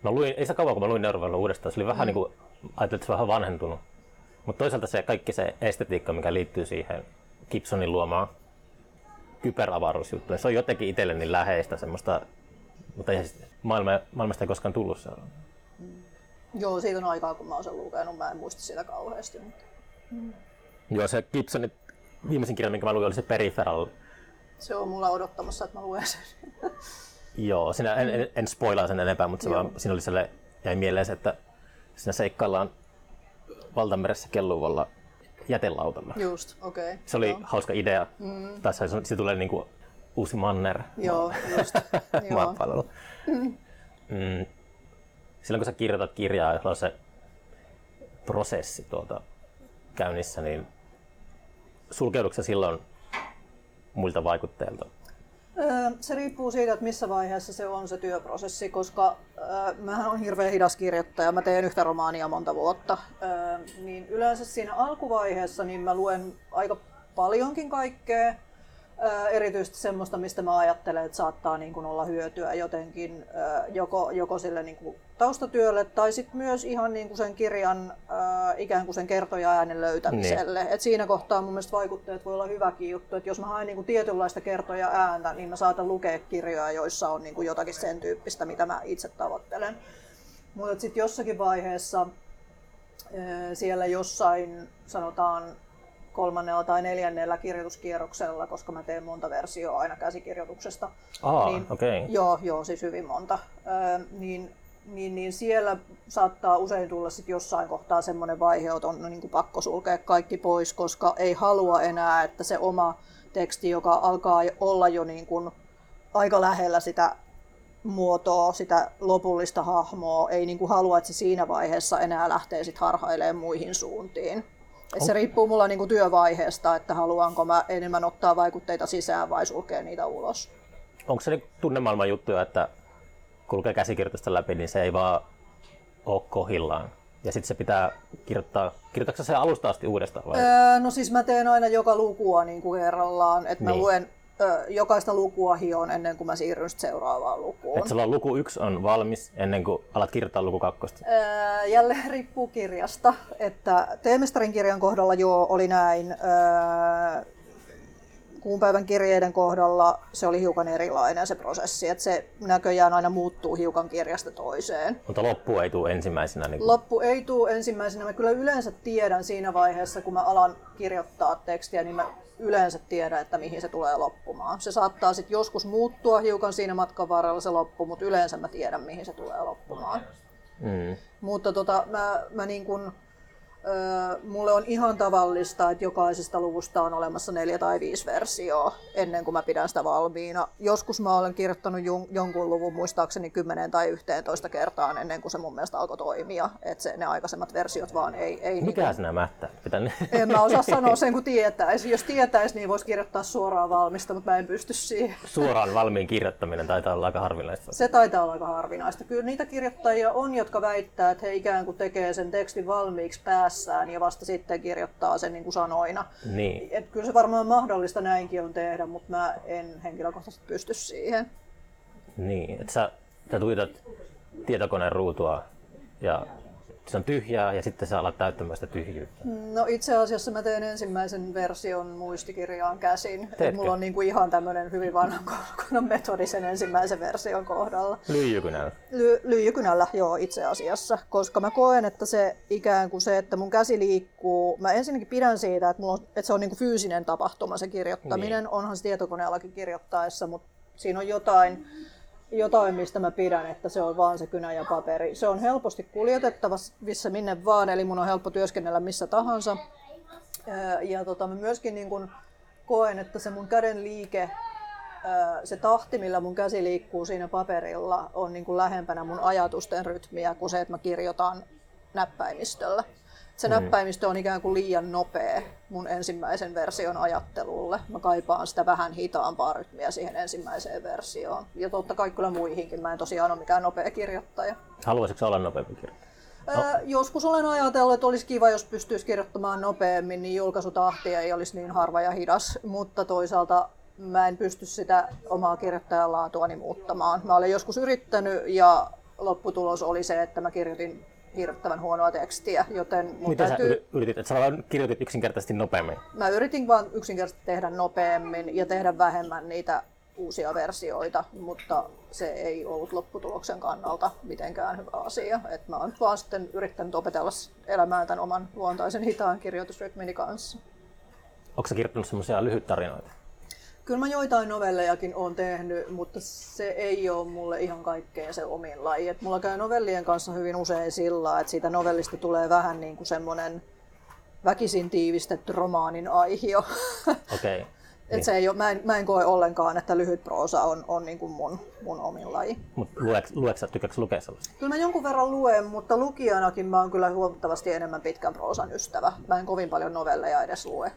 No luin, ei se kauan kun mä luin Neurovelhon uudestaan, se oli vähän mm. niin kuin, ajattelin, että se on vähän vanhentunut. Mutta toisaalta se kaikki se estetiikka, mikä liittyy siihen Gibsonin luomaan kyberavaruusjuttuun, se on jotenkin itselle niin läheistä semmoista, mutta ei, maailma, maailmasta ei koskaan tullut sellainen. Joo, siitä on aikaa, kun mä oon sen lukenut. Mä en muista sitä kauheasti. Mutta... Mm. Joo, se Gibsonin viimeisin kirja, minkä mä luin, oli se Peripheral. Se on mulla odottamassa, että mä luen sen. Joo, siinä en, en, en spoilaa sen enempää, mutta se vaan, siinä oli selle, jäi mieleen se, että siinä seikkaillaan valtameressä kelluvalla jätelautalla. Just, okei. Okay. Se oli Joo. hauska idea. Mm. Tässä se tulee niinku uusi manner. Joo, just. Maapallolla. Mm. Mm silloin kun sä kirjoitat kirjaa, jos on se prosessi tuota käynnissä, niin sulkeudutko silloin muilta vaikutteilta? Se riippuu siitä, että missä vaiheessa se on se työprosessi, koska äh, mähän on hirveän hidas kirjoittaja, mä teen yhtä romaania monta vuotta, äh, niin yleensä siinä alkuvaiheessa niin mä luen aika paljonkin kaikkea, erityisesti semmoista, mistä mä ajattelen, että saattaa niin kuin olla hyötyä jotenkin joko, joko sille niin kuin taustatyölle tai sitten myös ihan niin kuin sen kirjan ikään kuin sen kertoja äänen löytämiselle. Niin. Et siinä kohtaa mun mielestä vaikutteet voi olla hyväkin juttu, että jos mä haen niin kuin tietynlaista kertoja ääntä, niin mä saatan lukea kirjoja, joissa on niin kuin jotakin sen tyyppistä, mitä mä itse tavoittelen. Mutta sitten jossakin vaiheessa siellä jossain, sanotaan kolmannella tai neljännellä kirjoituskierroksella, koska mä teen monta versioa aina käsikirjoituksesta. Aa, niin, okay. Joo, joo, siis hyvin monta. Ö, niin, niin, niin siellä saattaa usein tulla sit jossain kohtaa semmoinen vaihe, että on no, niin kuin pakko sulkea kaikki pois, koska ei halua enää, että se oma teksti, joka alkaa olla jo niin kuin aika lähellä sitä muotoa, sitä lopullista hahmoa, ei niin kuin halua, että se siinä vaiheessa enää lähtee sit harhailemaan muihin suuntiin. Et se riippuu mulla niinku työvaiheesta, että haluanko mä enemmän ottaa vaikutteita sisään vai sulkea niitä ulos. Onko se niin tunnemaailman juttuja, että kulkee käsikirjoitusta läpi, niin se ei vaan ole kohillaan? Ja sitten se pitää kirjoittaa, kirjoitatko se alusta asti uudestaan vai? Öö, no siis mä teen aina joka lukua niin kuin kerrallaan, että niin. mä luen jokaista lukua hion ennen kuin mä siirryn seuraavaan lukuun. Et sulla luku yksi on valmis ennen kuin alat kirjoittaa luku kakkosta? Öö, jälleen riippuu kirjasta. Että Teemestarin kirjan kohdalla joo oli näin. Öö, kuun päivän kirjeiden kohdalla se oli hiukan erilainen se prosessi, että se näköjään aina muuttuu hiukan kirjasta toiseen. Mutta loppu ei tule ensimmäisenä? Niin kuin... Loppu ei tule ensimmäisenä. Mä kyllä yleensä tiedän siinä vaiheessa, kun mä alan kirjoittaa tekstiä, niin mä yleensä tiedä, että mihin se tulee loppumaan. Se saattaa sitten joskus muuttua hiukan siinä matkan varrella se loppu, mutta yleensä mä tiedän, mihin se tulee loppumaan. Mm. Mutta tota, mä, mä niin kun, mulle on ihan tavallista, että jokaisesta luvusta on olemassa neljä tai viisi versioa ennen kuin mä pidän sitä valmiina. Joskus mä olen kirjoittanut jonkun luvun muistaakseni 10 tai 11 kertaa ennen kuin se mun mielestä alkoi toimia. Että ne aikaisemmat versiot vaan ei... ei Mikä niin sinä mättä? Pitän... En mä osaa sanoa sen, kun tietäisi. Jos tietäisi, niin voisi kirjoittaa suoraan valmista, mutta mä en pysty siihen. Suoraan valmiin kirjoittaminen taitaa olla aika harvinaista. Se taitaa olla aika harvinaista. Kyllä niitä kirjoittajia on, jotka väittää, että he ikään kuin tekee sen tekstin valmiiksi päässä päässään ja vasta sitten kirjoittaa sen niin kuin sanoina. Niin. Et kyllä se varmaan mahdollista näinkin on tehdä, mutta mä en henkilökohtaisesti pysty siihen. Niin, että sä, sä tuijotat tietokoneen ruutua ja se on tyhjää ja sitten sä alat täyttämään sitä tyhjyyttä. No itse asiassa mä teen ensimmäisen version muistikirjaan käsin. Et mulla on niinku ihan tämmöinen hyvin vanhan koulukunnan metodi sen ensimmäisen version kohdalla. Lyijykynällä. Ly- lyijykynällä, joo, itse asiassa. Koska mä koen, että se ikään kuin se, että mun käsi liikkuu, mä ensinnäkin pidän siitä, että, mulla on, että se on niinku fyysinen tapahtuma se kirjoittaminen. Niin. Onhan se tietokoneellakin kirjoittaessa, mutta siinä on jotain, jotain, mistä mä pidän, että se on vaan se kynä ja paperi. Se on helposti kuljetettavissa minne vaan, eli mun on helppo työskennellä missä tahansa. Ja tota, mä myöskin niin kun koen, että se mun käden liike, se tahti, millä mun käsi liikkuu siinä paperilla, on niin lähempänä mun ajatusten rytmiä kuin se, että mä kirjoitan näppäimistöllä. Se mm. näppäimistö on ikään kuin liian nopea mun ensimmäisen version ajattelulle. Mä kaipaan sitä vähän hitaampaa rytmiä siihen ensimmäiseen versioon. Ja totta kai kyllä muihinkin. Mä en tosiaan ole mikään nopea kirjoittaja. Haluaisitko olla nopeampi kirjoittaja? No. Joskus olen ajatellut, että olisi kiva, jos pystyisi kirjoittamaan nopeammin, niin julkaisutahti ei olisi niin harva ja hidas, mutta toisaalta mä en pysty sitä omaa kirjoittajan laatuani muuttamaan. Mä olen joskus yrittänyt ja lopputulos oli se, että mä kirjoitin hirvittävän huonoa tekstiä, joten mun Mitä täytyy... sä yri- yritit? Että sä vaan kirjoitit yksinkertaisesti nopeammin. Mä yritin vaan yksinkertaisesti tehdä nopeammin ja tehdä vähemmän niitä uusia versioita, mutta se ei ollut lopputuloksen kannalta mitenkään hyvä asia. Et mä oon vaan sitten yrittänyt opetella elämään tämän oman luontaisen hitaan kirjoitusrytmini kanssa. Onko sä kirjoittanut semmoisia lyhyttarinoita? Kyllä mä joitain novellejakin oon tehnyt, mutta se ei ole mulle ihan kaikkea se omin laji. Et mulla käy novellien kanssa hyvin usein sillä, että siitä novellista tulee vähän niin kuin semmoinen väkisin tiivistetty romaanin aihio. Okei. Okay. Et se ei ole, mä, en, mä en koe ollenkaan, että lyhyt proosa on, on niin kuin mun, mun omin laji. Mutta lueeko sä, tykkääkö lukea sellaista? Kyllä mä jonkun verran luen, mutta lukijanakin mä oon kyllä huomattavasti enemmän pitkän proosan ystävä. Mä en kovin paljon novelleja edes lue.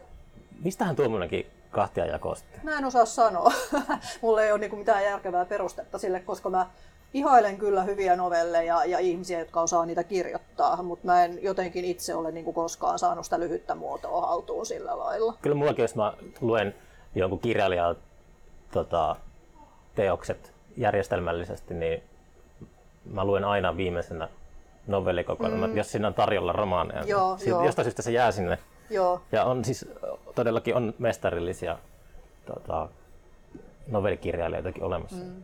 Mistähän tuommoinenkin kahtiajako sitten? Mä en osaa sanoa. Mulla ei ole niin mitään järkevää perustetta sille, koska mä ihailen kyllä hyviä novelleja ja ihmisiä, jotka osaa niitä kirjoittaa, mutta mä en jotenkin itse ole niin kuin koskaan saanut sitä lyhyttä muotoa haltuun sillä lailla. Kyllä mullakin, jos mä luen jonkun kirjailijan tota, teokset järjestelmällisesti, niin mä luen aina viimeisenä novellikokoelman, mm. jos siinä on tarjolla romaaneja. Joo, niin joo. Jostain syystä se jää sinne. Joo, Ja on siis todellakin on mestarillisia tota, novellikirjailijoitakin olemassa. Mm.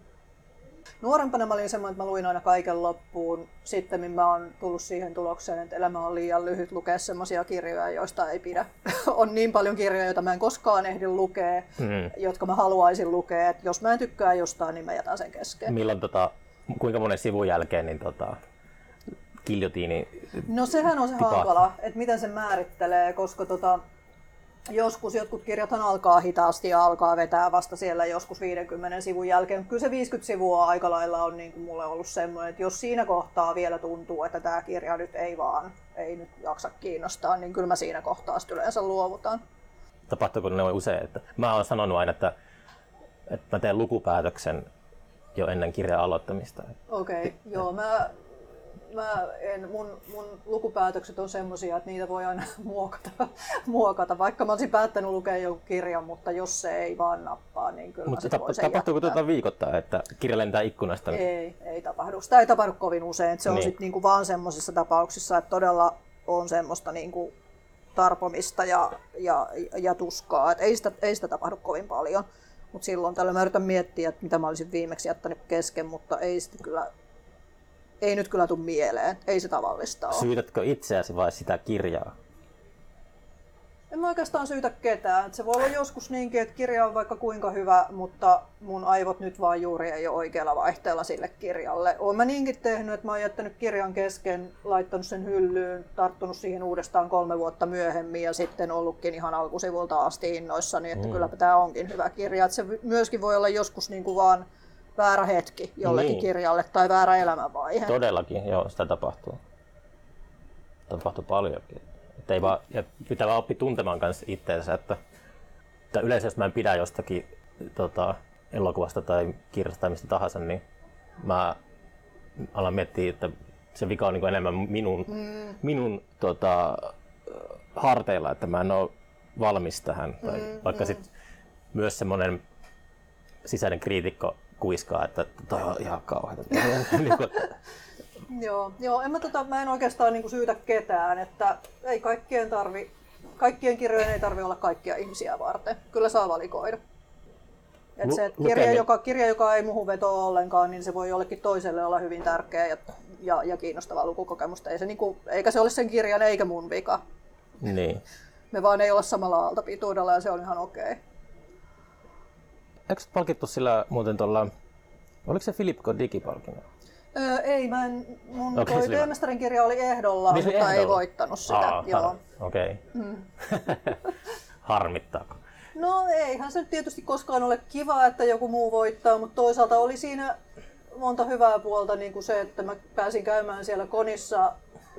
Nuorempana mä olin semmoinen, että mä luin aina kaiken loppuun. Sitten mä oon tullut siihen tulokseen, että elämä on liian lyhyt lukea semmoisia kirjoja, joista ei pidä. on niin paljon kirjoja, joita mä en koskaan ehdi lukea, Mm. jotka mä haluaisin lukea. Et jos mä en tykkää jostain, niin mä jätän sen kesken. Milloin, tota, kuinka monen sivun jälkeen niin tota, kiljotiini No sehän on se Tipahtaa. hankala, että miten se määrittelee, koska tota, joskus jotkut kirjathan alkaa hitaasti ja alkaa vetää vasta siellä joskus 50 sivun jälkeen. Kyllä se 50 sivua aika lailla on niin kuin mulle ollut semmoinen, että jos siinä kohtaa vielä tuntuu, että tämä kirja nyt ei vaan, ei nyt jaksa kiinnostaa, niin kyllä mä siinä kohtaa sitten yleensä luovutan. tapahtuuko ne usein? Että mä oon sanonut aina, että, että mä teen lukupäätöksen jo ennen kirjan aloittamista. Okei, okay, joo, mä, mä en, mun, mun lukupäätökset on semmosia, että niitä voi aina muokata, muokata. Vaikka mä olisin päättänyt lukea jonkun kirjan, mutta jos se ei vaan nappaa, niin kyllä Mutta tap- tapahtuuko tuota viikoittain, että kirja lentää ikkunasta? Niin... Ei, ei tapahdu. Sitä ei tapahdu kovin usein. Se on Niin. sitten niinku vaan semmoisissa tapauksissa, että todella on semmoista niinku tarpomista ja, ja, ja tuskaa. Et ei, sitä, ei sitä tapahdu kovin paljon. Mutta silloin tällä mä yritän miettiä, että mitä mä olisin viimeksi jättänyt kesken, mutta ei sitä kyllä, ei nyt kyllä tule mieleen. Ei se tavallista ole. Syytätkö itseäsi vai sitä kirjaa? En mä oikeastaan syytä ketään. Et se voi olla joskus niinkin, että kirja on vaikka kuinka hyvä, mutta mun aivot nyt vaan juuri ei ole oikealla vaihteella sille kirjalle. Oon mä niinkin tehnyt, että mä oon jättänyt kirjan kesken, laittanut sen hyllyyn, tarttunut siihen uudestaan kolme vuotta myöhemmin ja sitten ollutkin ihan alkusivulta asti innoissani, että mm. kylläpä tämä onkin hyvä kirja. Et se myöskin voi olla joskus niinku vaan väärä hetki jollekin Niin. kirjalle tai väärä elämänvaihe. Todellakin, joo, sitä tapahtuu. Tapahtuu paljonkin. Että ei vaan, ja pitää vaan oppia tuntemaan kanssa itteensä, että, että yleensä jos mä en pidä jostakin tota, elokuvasta tai kirjasta tai mistä tahansa, niin mä alan miettiä, että se vika on niin enemmän minun, mm. minun tota, harteilla, että mä en ole valmis tähän. Tai Mm, vaikka sit myös semmoinen sisäinen kriitikko kuiskaa, että toi on ihan kauheata. niin Joo, joo en mä, tota, mä en oikeastaan niinku syytä ketään, että ei kaikkien tarvi, kaikkien kirjojen ei tarvi olla kaikkia ihmisiä varten. Kyllä saa valikoida. Et Lu- se, et kirja, joka, kirja, joka ei muuhun vetoa ollenkaan, niin se voi jollekin toiselle olla hyvin tärkeä ja, ja, ja kiinnostava lukukokemusta. Ei se niinku, eikä se ole sen kirjan eikä mun vika. niin. Me vaan ei olla samalla aaltopituudella ja se on ihan okei. Eikö palkittu sillä muuten tuolla, oliko se Philip K. Dick-palkinto? Öö, ei, mä en, mun okay, se oli- teemestarin kirja oli ehdolla, Niin mutta ei ehdolla. voittanut sitä. Aa, joo. Okei. Okay. Harmittaako? No eihän se nyt tietysti koskaan ole kiva, että joku muu voittaa, mutta toisaalta oli siinä monta hyvää puolta, niin kuin se, että mä pääsin käymään siellä Konissa,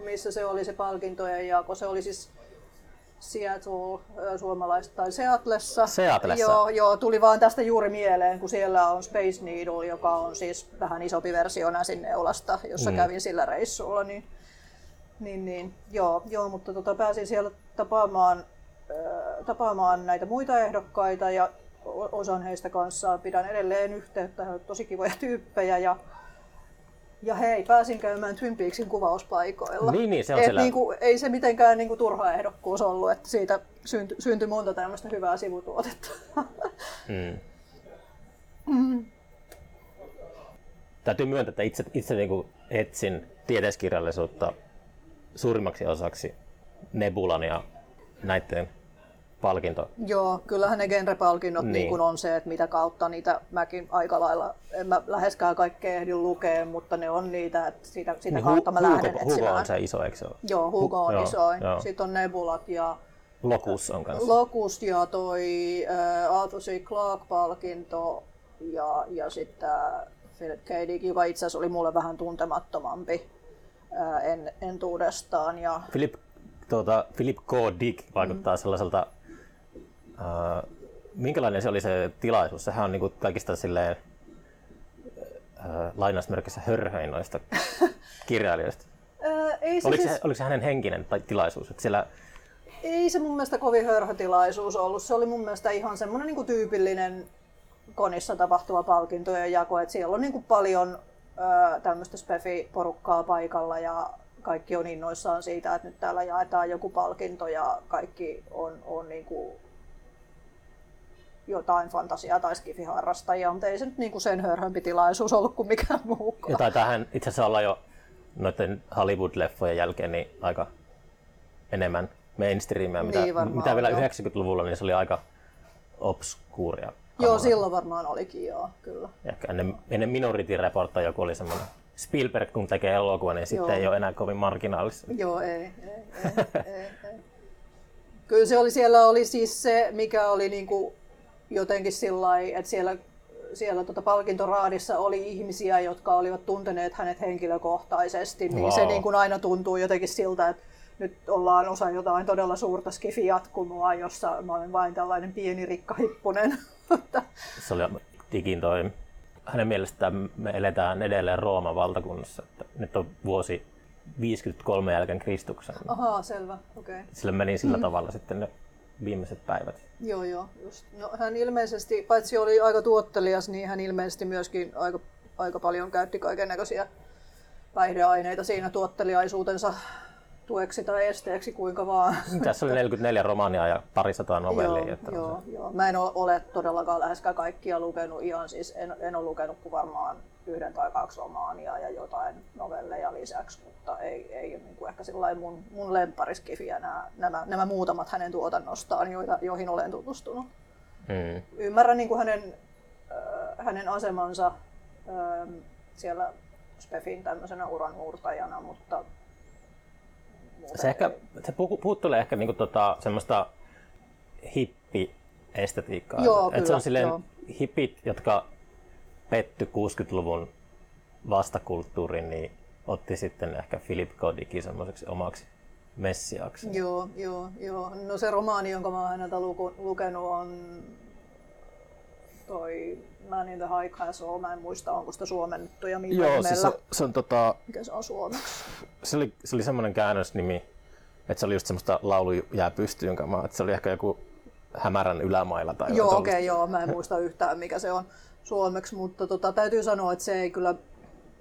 missä se oli se palkintojen jako. Se oli siis Seattle, suomalaista, tai Seatlessa. Seatlessa. Joo, joo, tuli vaan tästä juuri mieleen, kun siellä on Space Needle, joka on siis vähän isompi versio Näsinneulasta, jossa Mm. kävin sillä reissulla. Niin, niin, niin joo, joo, mutta tota, pääsin siellä tapaamaan, ö, tapaamaan näitä muita ehdokkaita ja osan heistä kanssa pidän edelleen yhteyttä, he ovat tosi kivoja tyyppejä ja ja hei, pääsin käymään Twin Peaksin kuvauspaikoilla. Niin, niin, se on Et siellä- niinku, ei se mitenkään niinku turha ehdokkuus ollut, että siitä syntyi, syntyi monta tämmöistä hyvää sivutuotetta. Mm. Täytyy myöntää, että itse, itse niin etsin tieteiskirjallisuutta suurimmaksi osaksi Nebulan ja näiden palkinto. Joo, kyllähän ne genrepalkinnot Niin. niin. on se, että mitä kautta niitä mäkin aika lailla, en mä läheskään kaikkea ehdin lukea, mutta ne on niitä, että sitä, sitä Niin kautta mä Hugo, lähden Hugo etsimään. on se iso, eikö se ole? Joo, Hugo on Joo, isoin. joo. Sitten on Nebulat ja Locus on kanssa. Locust ja toi äh, Arthur C. Clarke-palkinto ja, ja sitten äh, Philip K. Dick, joka itse asiassa oli mulle vähän tuntemattomampi äh, en, entuudestaan. Ja, Philip, tuota, Philip K. Dick vaikuttaa mm. sellaiselta, äh, minkälainen se oli se tilaisuus? Sehän on niin kuin kaikista silleen, äh, lainausmerkissä hörhöin noista kirjailijoista. äh, ei, se Oliko, siis, se, oliko se hänen henkinen tai tilaisuus? Että siellä, ei se mun mielestä kovin hörhötilaisuus ollut. Se oli mun mielestä ihan semmoinen niin tyypillinen konissa tapahtuva palkintojen jako. Et siellä on niin kuin paljon tämmöistä spefi-porukkaa paikalla ja kaikki on innoissaan siitä, että nyt täällä jaetaan joku palkinto ja kaikki on, on niin kuin jotain fantasiaa tai skifiharrastajia, mutta ei se nyt niin kuin sen hörhömpi tilaisuus ollut kuin mikään muukaan. ja taitaa hän itse asiassa olla jo noiden Hollywood-leffojen jälkeen niin aika enemmän mainstreamia, mitä, Niin varmaan, mitä vielä joo. 90-luvulla, niin se oli aika obskuuria. Joo, kamaa. silloin varmaan olikin, joo, kyllä. Ehkä ennen, ennen Minority Reporta joku oli semmoinen Spielberg, kun tekee elokuva, niin sitten Joo. ei ole enää kovin marginaalissa. Joo, ei, ei, ei, ei, ei. Kyllä se oli, siellä oli siis se, mikä oli niinku jotenkin sillä että siellä, siellä tota palkintoraadissa oli ihmisiä, jotka olivat tunteneet hänet henkilökohtaisesti, niin se Vau. niin kuin aina tuntuu jotenkin siltä, että nyt ollaan osa jotain todella suurta skifi-jatkumoa, jossa mä olen vain tällainen pieni rikkahippunen. Se oli digin toi. Hänen mielestään me eletään edelleen Rooman valtakunnassa. Että nyt on vuosi 53 jälkeen Kristuksen. Ahaa, selvä, okei. Okay. Sillä meni sillä tavalla sitten ne viimeiset päivät. Joo, joo, just. No, hän ilmeisesti, paitsi oli aika tuottelias, niin hän ilmeisesti myöskin aika, aika paljon käytti kaiken näköisiä päihdeaineita siinä tuotteliaisuutensa tueksi tai esteeksi, kuinka vaan. Tässä oli 44 romaania ja parisataa novellia. joo, että joo, joo. Mä en ole todellakaan läheskään kaikkia lukenut ihan siis, en, en ole lukenut kuin varmaan yhden tai kaksi romaania ja jotain novelleja lisäksi, mutta ei, ei niin kuin ehkä sillä mun, mun lemppariskifiä nämä, nämä, nämä muutamat hänen tuotannostaan, joita, joihin olen tutustunut. Mm. ymmärrän niin kuin hänen, äh, hänen asemansa äh, siellä Spefin tämmöisenä uranmurtajana, mutta Se, ehkä, se puhu- puuttelee ehkä niinku tota, semmoista hippi-estetiikkaa. Joo, Et se kyllä, on silleen joo. hippit, jotka petty 60-luvun vastakulttuuriin, niin otti sitten ehkä Philip K. Dickin semmoiseksi omaksi messiaksi. Joo, joo, joo. No se romaani, jonka mä oon häneltä luku, lukenut, on toi Man in the High Castle. Mä en muista, onko sitä suomennettu ja millä Joo, siis se, se, on tota, Mikä se on suomeksi? se oli, se oli semmoinen käännösnimi, että se oli just semmoista laulu jää pystyyn kamaa, että se oli ehkä joku hämärän ylämailla tai Joo, okei, okay, joo. Mä en muista yhtään, mikä se on. Suomeksi, mutta tota, täytyy sanoa, että se ei kyllä,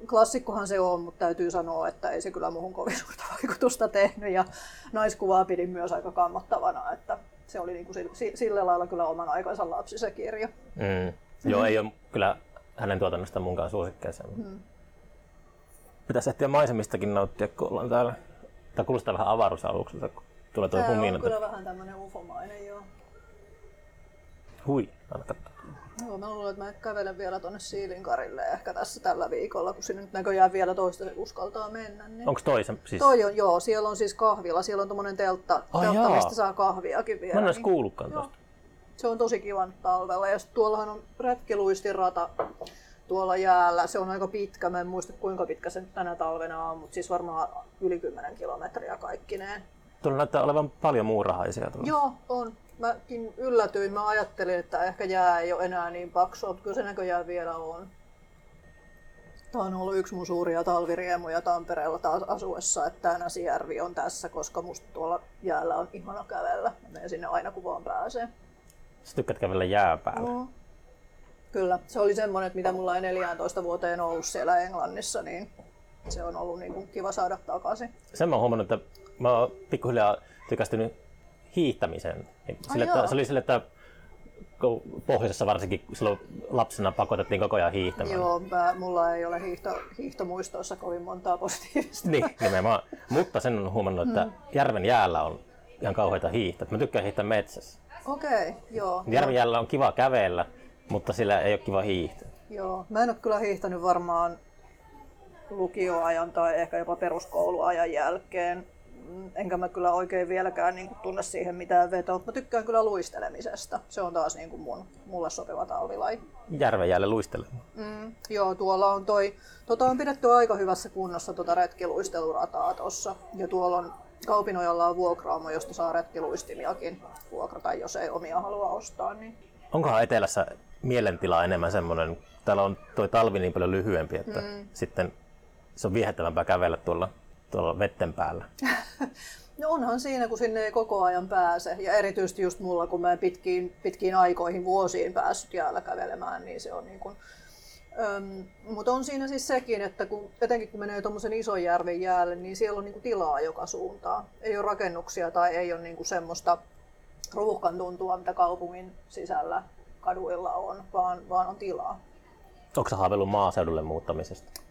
klassikkohan se on, mutta täytyy sanoa, että ei se kyllä muuhun kovin suurta vaikutusta tehnyt ja naiskuvaa pidin myös aika kammottavana, että se oli niin kuin sillä lailla kyllä oman aikansa lapsi se kirja. Mm. Joo, ei ole kyllä hänen tuotannosta munkaan suosikkeeseen. Mm. Pitäisi ehtiä maisemistakin nauttia, kun ollaan täällä. Tämä kuulostaa vähän avaruusalukselta, kun tulee tuo Tämä on kyllä vähän tämmöinen ufomainen, joo. Hui, anna katsoa. Joo, mä luulen, että mä kävelen vielä tuonne Siilinkarille ehkä tässä tällä viikolla, kun sinne nyt näköjään vielä toista uskaltaa mennä. Niin... Onko toi se? Siis... Toi on, joo, siellä on siis kahvila, siellä on tommonen teltta, oh, teltta mistä saa kahviakin vielä. Mä en niin... kuullutkaan tosta. Se on tosi kivan talvella ja tuollahan on retkiluistirata tuolla jäällä. Se on aika pitkä, mä en muista kuinka pitkä se tänä talvena on, mutta siis varmaan yli 10 kilometriä kaikkineen. Tuolla näyttää olevan paljon muurahaisia. Tuolla. Joo, on. Mäkin yllätyin. Mä ajattelin, että ehkä jää ei ole enää niin paksua, mutta kyllä se näköjään vielä on. Tämä on ollut yksi mun suuria talviriemuja Tampereella taas asuessa, että tämä Näsijärvi on tässä, koska musta tuolla jäällä on ihana kävellä. Mä menen sinne aina kun vaan pääsee. Sä tykkäät kävellä jää päällä? No. Kyllä, se oli semmoinen, että mitä mulla ei 14 vuoteen ollut siellä Englannissa, niin se on ollut niin kuin kiva saada takaisin. Sen mä oon huomannut, että mä oon pikkuhiljaa tykästynyt hiihtämiseen. Sille, että, se oli sille, että pohjoisessa varsinkin silloin lapsena pakotettiin koko ajan hiihtämään. Joo, mä, mulla ei ole hiihto, hiihtomuistoissa kovin montaa positiivista. niin, nimenomaan. Mutta sen on huomannut, että mm. järven jäällä on ihan kauheita hiihtää. Mä tykkään hiihtää metsässä. Okei, okay, joo. Järven jäällä on kiva kävellä, mutta sillä ei ole kiva hiihtää. Joo, mä en ole kyllä hiihtänyt varmaan lukioajan tai ehkä jopa peruskouluajan jälkeen. Enkä mä kyllä oikein vieläkään niin kuin, tunne siihen mitään vetoa. Mä tykkään kyllä luistelemisesta. Se on taas niin kuin mun, mulle sopiva talvilaji. Järven jäälle luistele. Mm, joo, tuolla on toi, tota on pidetty aika hyvässä kunnossa tota retkiluistelurataa tossa. Ja tuolla on Kaupinojalla on vuokraamo, josta saa retkiluistimiakin vuokrata, jos ei omia halua ostaa. Niin... Onkohan etelässä mielentila enemmän semmoinen, täällä on tuo talvi niin paljon lyhyempi, että mm. sitten se on viehättävämpää kävellä tuolla, tuolla vetten päällä. No onhan siinä, kun sinne ei koko ajan pääse. Ja erityisesti just mulla, kun mä en pitkiin, pitkiin aikoihin, vuosiin päässyt jäällä kävelemään, niin se on niin kuin... Öm, mutta on siinä siis sekin, että kun, etenkin kun menee tuommoisen ison järven jäälle, niin siellä on niinku tilaa joka suuntaan. Ei ole rakennuksia tai ei ole niinku semmoista ruuhkan tuntua, mitä kaupungin sisällä kaduilla on, vaan, vaan on tilaa. Onko haaveillut maaseudulle muuttamisesta?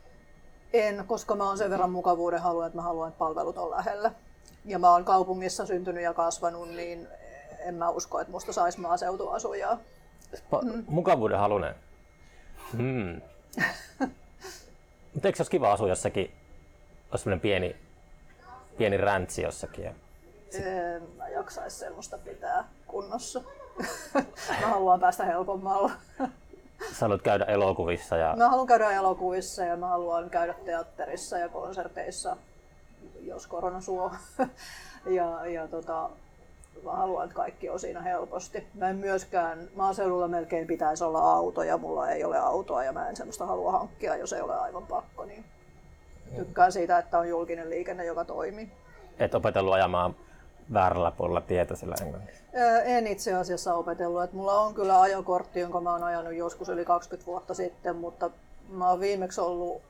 En, koska mä oon sen verran mukavuuden haluan, että mä haluan, että palvelut on lähellä. Ja mä oon kaupungissa syntynyt ja kasvanut, niin en mä usko, että musta saisi maaseutuasujaa. Pa- mm. Mukavuuden halunen. Hmm. Mutta eikö se olisi kiva asua jossakin, olisi pieni, pieni räntsi jossakin? Ja sit... En mä jaksaisi semmoista pitää kunnossa. mä haluan päästä helpommalla. Sä haluat käydä elokuvissa? Ja... Mä haluan käydä elokuvissa ja mä haluan käydä teatterissa ja konserteissa, jos korona suo. ja, ja tota, mä haluan, että kaikki on siinä helposti. Mä en myöskään, maaseudulla melkein pitäisi olla auto ja mulla ei ole autoa ja mä en semmoista halua hankkia, jos ei ole aivan pakko. Niin tykkään siitä, että on julkinen liikenne, joka toimii. Et opetellut ajamaan väärällä puolella tietä sillä englannissa? En itse asiassa opetellut. Et mulla on kyllä ajokortti, jonka mä oon ajanut joskus yli 20 vuotta sitten, mutta mä oon viimeksi ollut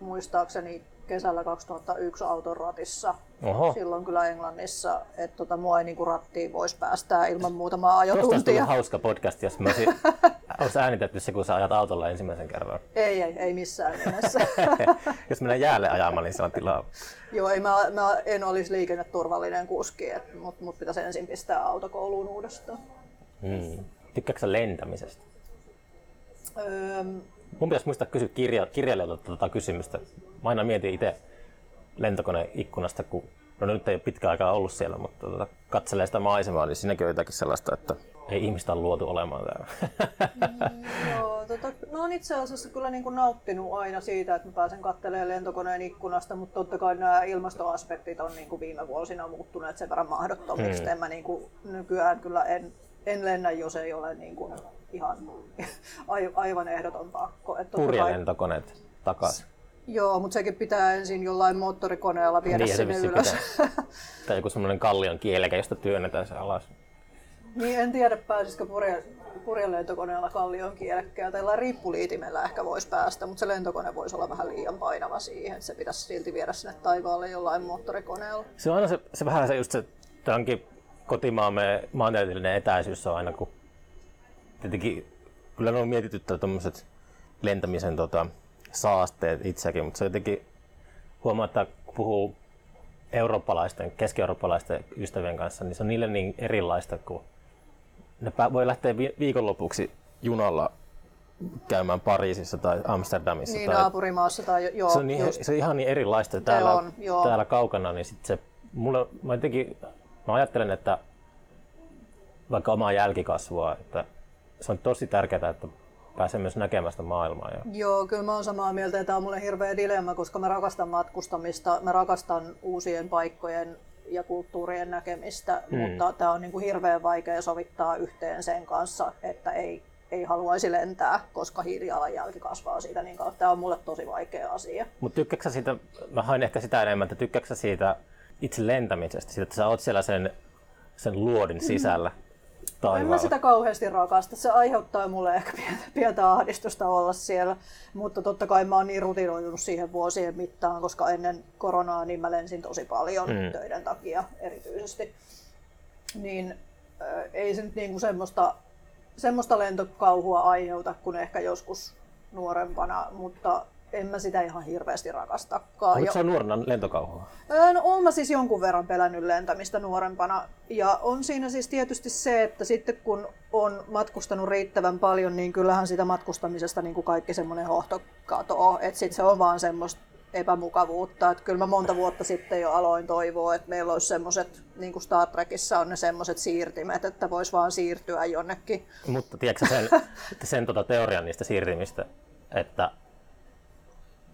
muistaakseni kesällä 2001 auton ratissa. Oho. Silloin kyllä Englannissa, että tota, mua ei niinku rattiin voisi päästää ilman muutamaa ajotuntia. Tuosta hauska podcast, jos mä olisi äänitetty se, kun sä ajat autolla ensimmäisen kerran. Ei, ei, ei missään nimessä. jos mennään jäälle ajamaan, niin se on tilaa. Joo, ei, mä, mä en olisi liikenneturvallinen kuski, mutta mut pitäisi ensin pistää autokouluun uudestaan. Hmm. Tykkääksä lentämisestä? Öö, Mun pitäisi muistaa kysyä kirja, kirjailijalta tuota kysymystä. Mä aina mietin itse lentokoneikkunasta, kun no nyt ei ole pitkä aikaa ollut siellä, mutta tuota, katselee sitä maisemaa, niin siinäkin on jotakin sellaista, että ei ihmistä ole luotu olemaan täällä. Mm, joo, tota, no on itse asiassa kyllä niin kuin nauttinut aina siitä, että mä pääsen katselemaan lentokoneen ikkunasta, mutta totta kai nämä ilmastoaspektit on niin kuin viime vuosina muuttuneet sen verran mahdottomiksi. Hmm. En mä niin kuin, nykyään kyllä en, en lennä, jos ei ole niin kuin ihan aivan ehdoton pakko. Purjelentokoneet takaisin. Joo, mutta sekin pitää ensin jollain moottorikoneella viedä niin, sinne ylös. tai joku semmoinen kallion kielekä, josta työnnetään se alas. Niin, en tiedä pääsisikö purje, purjen lentokoneella kallion kielekkää. Tällä riippuliitimellä ehkä voisi päästä, mutta se lentokone voisi olla vähän liian painava siihen, että se pitäisi silti viedä sinne taivaalle jollain moottorikoneella. Se on aina se, se vähän se just se, tämänkin kotimaamme maantieteellinen etäisyys on aina, kun tietenkin kyllä ne on mietityttävät tuommoiset lentämisen tota, saasteet itsekin, mutta se jotenkin huomaa, että kun puhuu eurooppalaisten, keski-eurooppalaisten ystävien kanssa, niin se on niille niin erilaista, kun ne voi lähteä viikonlopuksi junalla käymään Pariisissa tai Amsterdamissa. Niin, tai... naapurimaassa tai joo. Se on, niin, se on ihan niin erilaista täällä, on, joo. täällä kaukana, niin sit se, mulle, mä, jotenkin, mä ajattelen, että vaikka omaa jälkikasvua, että se on tosi tärkeää, että pääsee myös näkemään sitä maailmaa. Ja... Joo, kyllä mä oon samaa mieltä, että tämä on mulle hirveä dilemma, koska mä rakastan matkustamista, mä rakastan uusien paikkojen ja kulttuurien näkemistä, mm. mutta tämä on niin kuin hirveän vaikea sovittaa yhteen sen kanssa, että ei, ei haluaisi lentää, koska hiilijalanjälki kasvaa siitä niin. Tämä on mulle tosi vaikea asia. Mutta tykkääksä siitä, mä hain ehkä sitä enemmän, että tykkääksä siitä itse lentämisestä, siitä, että sä oot siellä sen, sen luodin sisällä? Mm taivaalla. En mä sitä kauheasti rakasta. Se aiheuttaa mulle ehkä pientä, pientä ahdistusta olla siellä. Mutta totta kai mä oon niin rutinoitunut siihen vuosien mittaan, koska ennen koronaa niin mä lensin tosi paljon mm. töiden takia erityisesti. Niin äh, ei se nyt niinku semmoista, semmoista lentokauhua aiheuta kuin ehkä joskus nuorempana, mutta en mä sitä ihan hirveästi rakastakaan. Oletko sä nuorena lentokauhua? No oon mä siis jonkun verran pelännyt lentämistä nuorempana. Ja on siinä siis tietysti se, että sitten kun on matkustanut riittävän paljon, niin kyllähän sitä matkustamisesta niin kuin kaikki semmoinen hohto katoo. Että sitten se on vaan semmoista epämukavuutta. Että kyllä mä monta vuotta sitten jo aloin toivoa, että meillä olisi semmoiset, niin kuin Star Trekissa on ne semmoiset siirtimet, että vois vaan siirtyä jonnekin. Mutta tiedätkö sen, sen tuota teorian niistä siirtimistä, että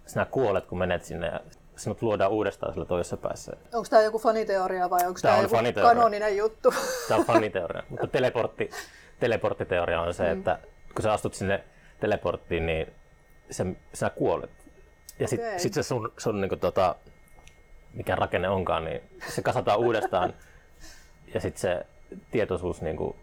sinä kuolet, kun menet sinne ja sinut luodaan uudestaan sillä toisessa päässä. Onko tämä joku faniteoria vai onko tämä, tämä on joku faniteoria. kanoninen juttu? Tämä on faniteoria, mutta teleportti, teleporttiteoria on se, mm. että kun sä astut sinne teleporttiin, niin se, sinä kuolet. Ja okay. sitten sit se sun, sun niin kuin, tota, mikä rakenne onkaan, niin se kasataan uudestaan ja sitten se tietoisuus, niin kuin,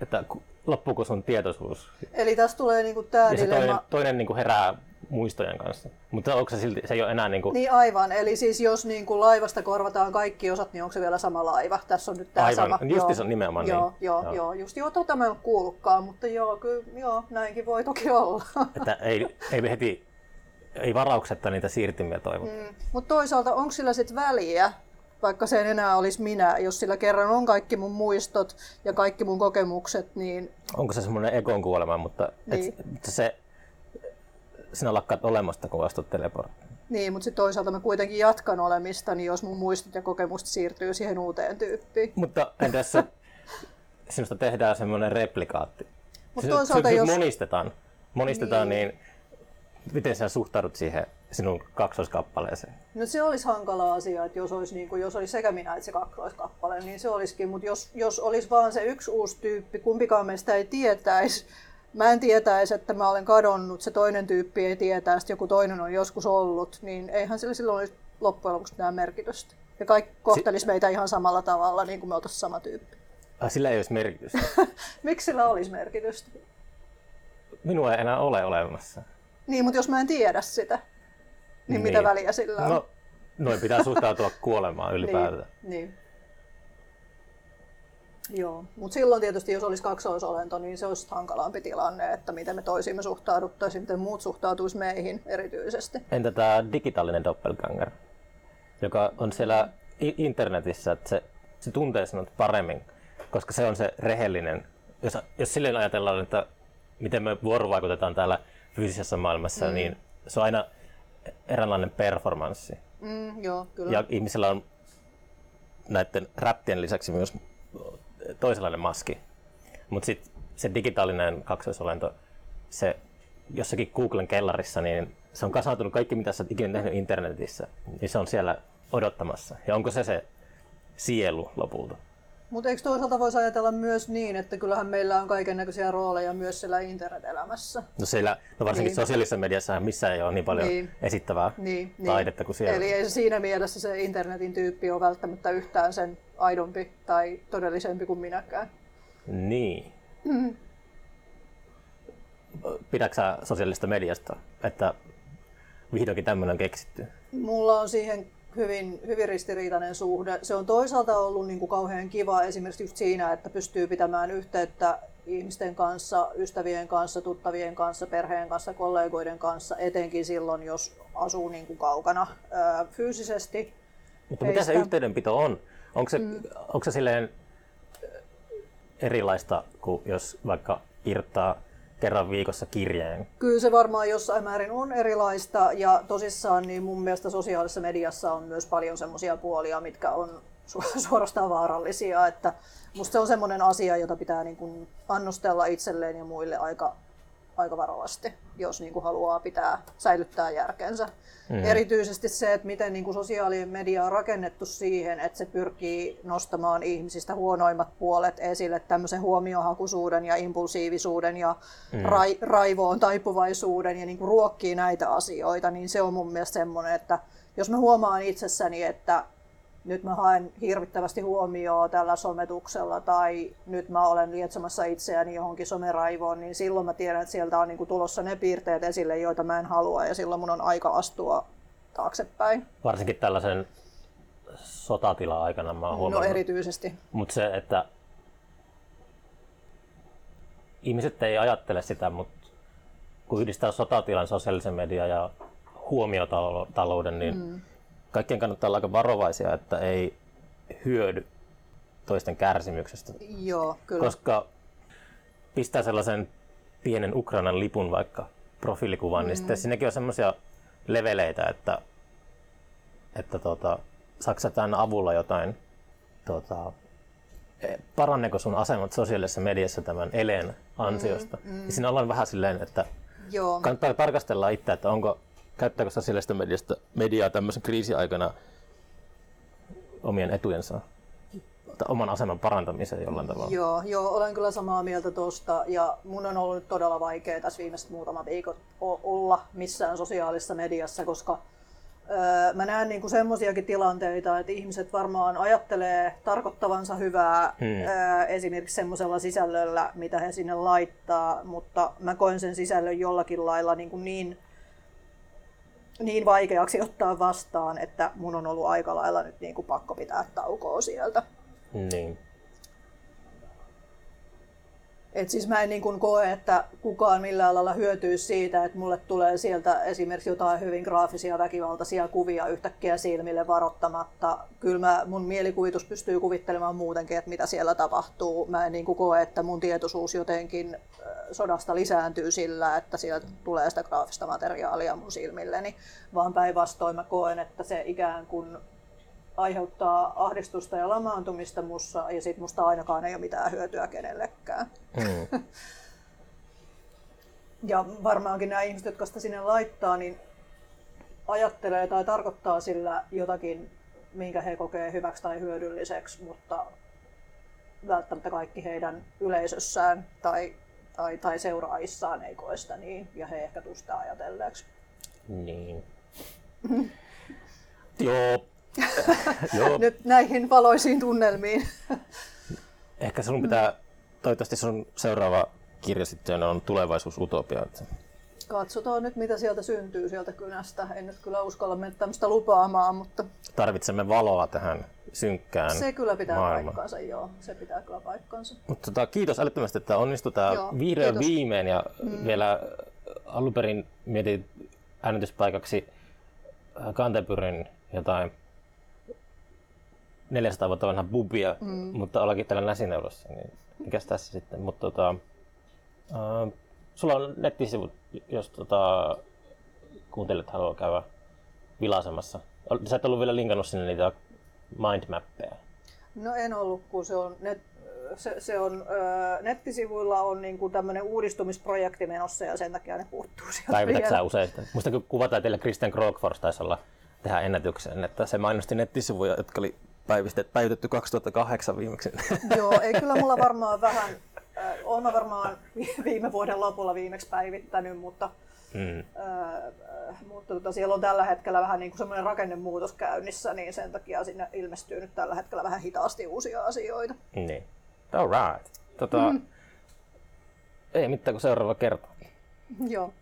että loppuuko sun tietoisuus. Eli tässä tulee niin kuin tämä ja dilemma. Toinen, toinen niin kuin herää muistojen kanssa. Mutta onko se silti, se ei ole enää niin kuin... Niin aivan, eli siis jos niin kuin laivasta korvataan kaikki osat, niin onko se vielä sama laiva? Tässä on nyt tämä aivan. sama. Just joo. se on nimenomaan joo, niin. Joo, joo, joo, just joo, tota mä en ole kuullutkaan, mutta joo, kyllä, joo, näinkin voi toki olla. Että ei, ei heti, ei varauksetta niitä siirtimiä toivota. Mm. Mutta toisaalta onko sillä sitten väliä, vaikka se en enää olisi minä, jos sillä kerran on kaikki mun muistot ja kaikki mun kokemukset, niin... Onko se semmoinen ekon kuolema, mutta niin. et, se sinä lakkaat olemasta, kun astut teleporttiin. Niin, mutta sitten toisaalta mä kuitenkin jatkan olemista, niin jos mun muistot ja kokemukset siirtyy siihen uuteen tyyppiin. Mutta entäs sinusta tehdään semmoinen replikaatti? Mutta toisaalta jos... Monistetaan, monistetaan niin. niin miten sä suhtaudut siihen sinun kaksoiskappaleeseen? No se olisi hankala asia, että jos olisi, niin kuin, jos olisi sekä minä että se kaksoiskappale, niin se olisikin. Mutta jos, jos olisi vaan se yksi uusi tyyppi, kumpikaan meistä ei tietäisi, mä en tietäisi, että mä olen kadonnut, se toinen tyyppi ei tietää, että joku toinen on joskus ollut, niin eihän sillä silloin olisi loppujen lopuksi mitään merkitystä. Ja kaikki kohtelisi si- meitä ihan samalla tavalla, niin kuin me oltaisiin sama tyyppi. Ah, sillä ei olisi merkitystä. Miksi sillä olisi merkitystä? Minua ei enää ole olemassa. Niin, mutta jos mä en tiedä sitä, niin, niin. mitä väliä sillä on? No, noin pitää suhtautua kuolemaan ylipäätään. niin, niin. Joo, mutta silloin tietysti, jos olisi kaksoisolento, niin se olisi hankalampi tilanne, että miten me toisiimme suhtauduttaisiin, miten muut suhtautuisi meihin erityisesti. Entä tämä digitaalinen doppelganger, joka on siellä internetissä, että se, se tuntee sinut paremmin, koska se on se rehellinen. Jos, jos silleen ajatellaan, että miten me vuorovaikutetaan täällä fyysisessä maailmassa, mm. niin se on aina eräänlainen performanssi. Mm, joo, kyllä. Ja ihmisillä on näiden räppien lisäksi myös toisenlainen maski. Mutta sitten se digitaalinen kaksoisolento, se jossakin Googlen kellarissa, niin se on kasautunut kaikki, mitä sä oot ikinä nähnyt internetissä, niin se on siellä odottamassa. Ja onko se se sielu lopulta? Mutta eikö toisaalta voisi ajatella myös niin, että kyllähän meillä on kaiken näköisiä rooleja myös siellä internet-elämässä? No siellä, no varsinkin niin. sosiaalisessa mediassa missä ei ole niin paljon niin. esittävää niin, niin. taidetta kuin siellä. Eli ei siinä mielessä se internetin tyyppi ole välttämättä yhtään sen aidompi tai todellisempi kuin minäkään. Niin. Mm. Pidätkö sä sosiaalista mediasta, että vihdoinkin tämmöinen on keksitty? Mulla on siihen hyvin, hyvin ristiriitainen suhde. Se on toisaalta ollut niin kuin kauhean kiva esimerkiksi just siinä, että pystyy pitämään yhteyttä ihmisten kanssa, ystävien kanssa, tuttavien kanssa, perheen kanssa, kollegoiden kanssa, etenkin silloin, jos asuu niin kuin kaukana ää, fyysisesti. Mutta mitä se yhteydenpito on? Onko se, mm. onko se silleen erilaista kuin jos vaikka irtaa kerran viikossa kirjeen? Kyllä se varmaan jossain määrin on erilaista ja tosissaan niin mun mielestä sosiaalisessa mediassa on myös paljon semmoisia puolia, mitkä on suorastaan vaarallisia, että musta se on semmoinen asia, jota pitää niin kuin annostella itselleen ja muille aika, aika varovasti, jos niin kuin haluaa pitää säilyttää järkensä. Mm. Erityisesti se, että miten niin kuin sosiaalinen media on rakennettu siihen, että se pyrkii nostamaan ihmisistä huonoimmat puolet esille, tämmöisen huomiohakuisuuden ja impulsiivisuuden ja mm. ra- raivoon taipuvaisuuden ja niin kuin ruokkii näitä asioita, niin se on mun mielestä semmoinen, että jos mä huomaan itsessäni, että nyt mä haen hirvittävästi huomioon tällä sometuksella tai nyt mä olen lietsomassa itseäni johonkin someraivoon, niin silloin mä tiedän, että sieltä on niinku tulossa ne piirteet esille, joita mä en halua ja silloin mun on aika astua taaksepäin. Varsinkin tällaisen sotatila-aikana mä oon no, huomannut. No erityisesti. Mutta se, että ihmiset ei ajattele sitä, mutta kun yhdistää sotatilan, sosiaalisen median ja huomiotalouden, niin mm kaikkien kannattaa olla aika varovaisia, että ei hyödy toisten kärsimyksestä. Joo, kyllä. Koska pistää sellaisen pienen Ukrainan lipun vaikka profiilikuvan, mm. niin sitten siinäkin on semmoisia leveleitä, että, että tota, tämän avulla jotain, tota, e, paranneeko sun asemat sosiaalisessa mediassa tämän Elen ansiosta. Mm, mm. Ja siinä ollaan vähän silleen, että Joo. kannattaa tarkastella itse, että onko käyttääkö sosiaalista mediasta, mediaa tämmöisen kriisiaikana omien etujensa tai oman aseman parantamiseen jollain tavalla? Joo, joo, olen kyllä samaa mieltä tuosta ja mun on ollut todella vaikea tässä viimeiset muutama viikot olla missään sosiaalisessa mediassa, koska öö, mä näen niinku semmoisiakin tilanteita, että ihmiset varmaan ajattelee tarkoittavansa hyvää hmm. öö, esimerkiksi semmoisella sisällöllä, mitä he sinne laittaa, mutta mä koen sen sisällön jollakin lailla niin, kuin niin niin vaikeaksi ottaa vastaan, että mun on ollut aika lailla nyt niin kuin pakko pitää taukoa sieltä. Niin. Et siis mä en niin kuin koe, että kukaan millään lailla hyötyy siitä, että mulle tulee sieltä esimerkiksi jotain hyvin graafisia väkivaltaisia kuvia yhtäkkiä silmille varoittamatta. Kyllä mä, mun mielikuvitus pystyy kuvittelemaan muutenkin, että mitä siellä tapahtuu. Mä en niin kuin koe, että mun tietoisuus jotenkin sodasta lisääntyy sillä, että sieltä tulee sitä graafista materiaalia mun silmilleni, vaan päinvastoin mä koen, että se ikään kuin aiheuttaa ahdistusta ja lamaantumista mussa, ja sit musta ainakaan ei ole mitään hyötyä kenellekään. Mm. ja varmaankin nämä ihmiset, jotka sitä sinne laittaa, niin ajattelee tai tarkoittaa sillä jotakin, minkä he kokee hyväksi tai hyödylliseksi, mutta välttämättä kaikki heidän yleisössään tai, tai, tai seuraajissaan ei koe sitä niin, ja he ehkä tustaa ajatelleeksi. Niin. Joo, nyt näihin valoisiin tunnelmiin. Ehkä sinun pitää, toivottavasti sun seuraava kirja sitten on tulevaisuusutopia. Katsotaan nyt, mitä sieltä syntyy sieltä kynästä. En nyt kyllä uskalla mennä tämmöistä lupaamaan, mutta... Tarvitsemme valoa tähän synkkään Se kyllä pitää maailma. paikkansa, joo. Se pitää kyllä paikkansa. Mutta tota, kiitos älyttömästi, että onnistutaan vihdoin viimein. Ja mm. vielä alun perin mietin äänityspaikaksi Kantepyrin jotain 400 vuotta vanha bubia, mm. mutta ollakin täällä läsineulossa, niin mikäs tässä sitten. Mutta tota, äh, sulla on nettisivut, jos tota, kuuntelijat haluaa käydä vilasemassa. Sä et ollut vielä linkannut sinne niitä mindmappeja. No en ollut, kun se on, net, se, se on ö, nettisivuilla on niin kuin tämmöinen uudistumisprojekti menossa ja sen takia ne puuttuu sieltä Päivitätkö sä usein? Muista kun kuvataan teille Christian Krogfors taisi olla tehdä ennätyksen, että se mainosti nettisivuja, jotka oli päivitetty 2008 viimeksi. Joo, ei kyllä mulla varmaan vähän, äh, olen varmaan viime vuoden lopulla viimeksi päivittänyt, mutta, mm. äh, mutta tota, siellä on tällä hetkellä vähän niin kuin semmoinen rakennemuutos käynnissä, niin sen takia sinne ilmestyy nyt tällä hetkellä vähän hitaasti uusia asioita. Niin. All right. Tota, mm. Ei mitään kuin seuraava kerta. Joo.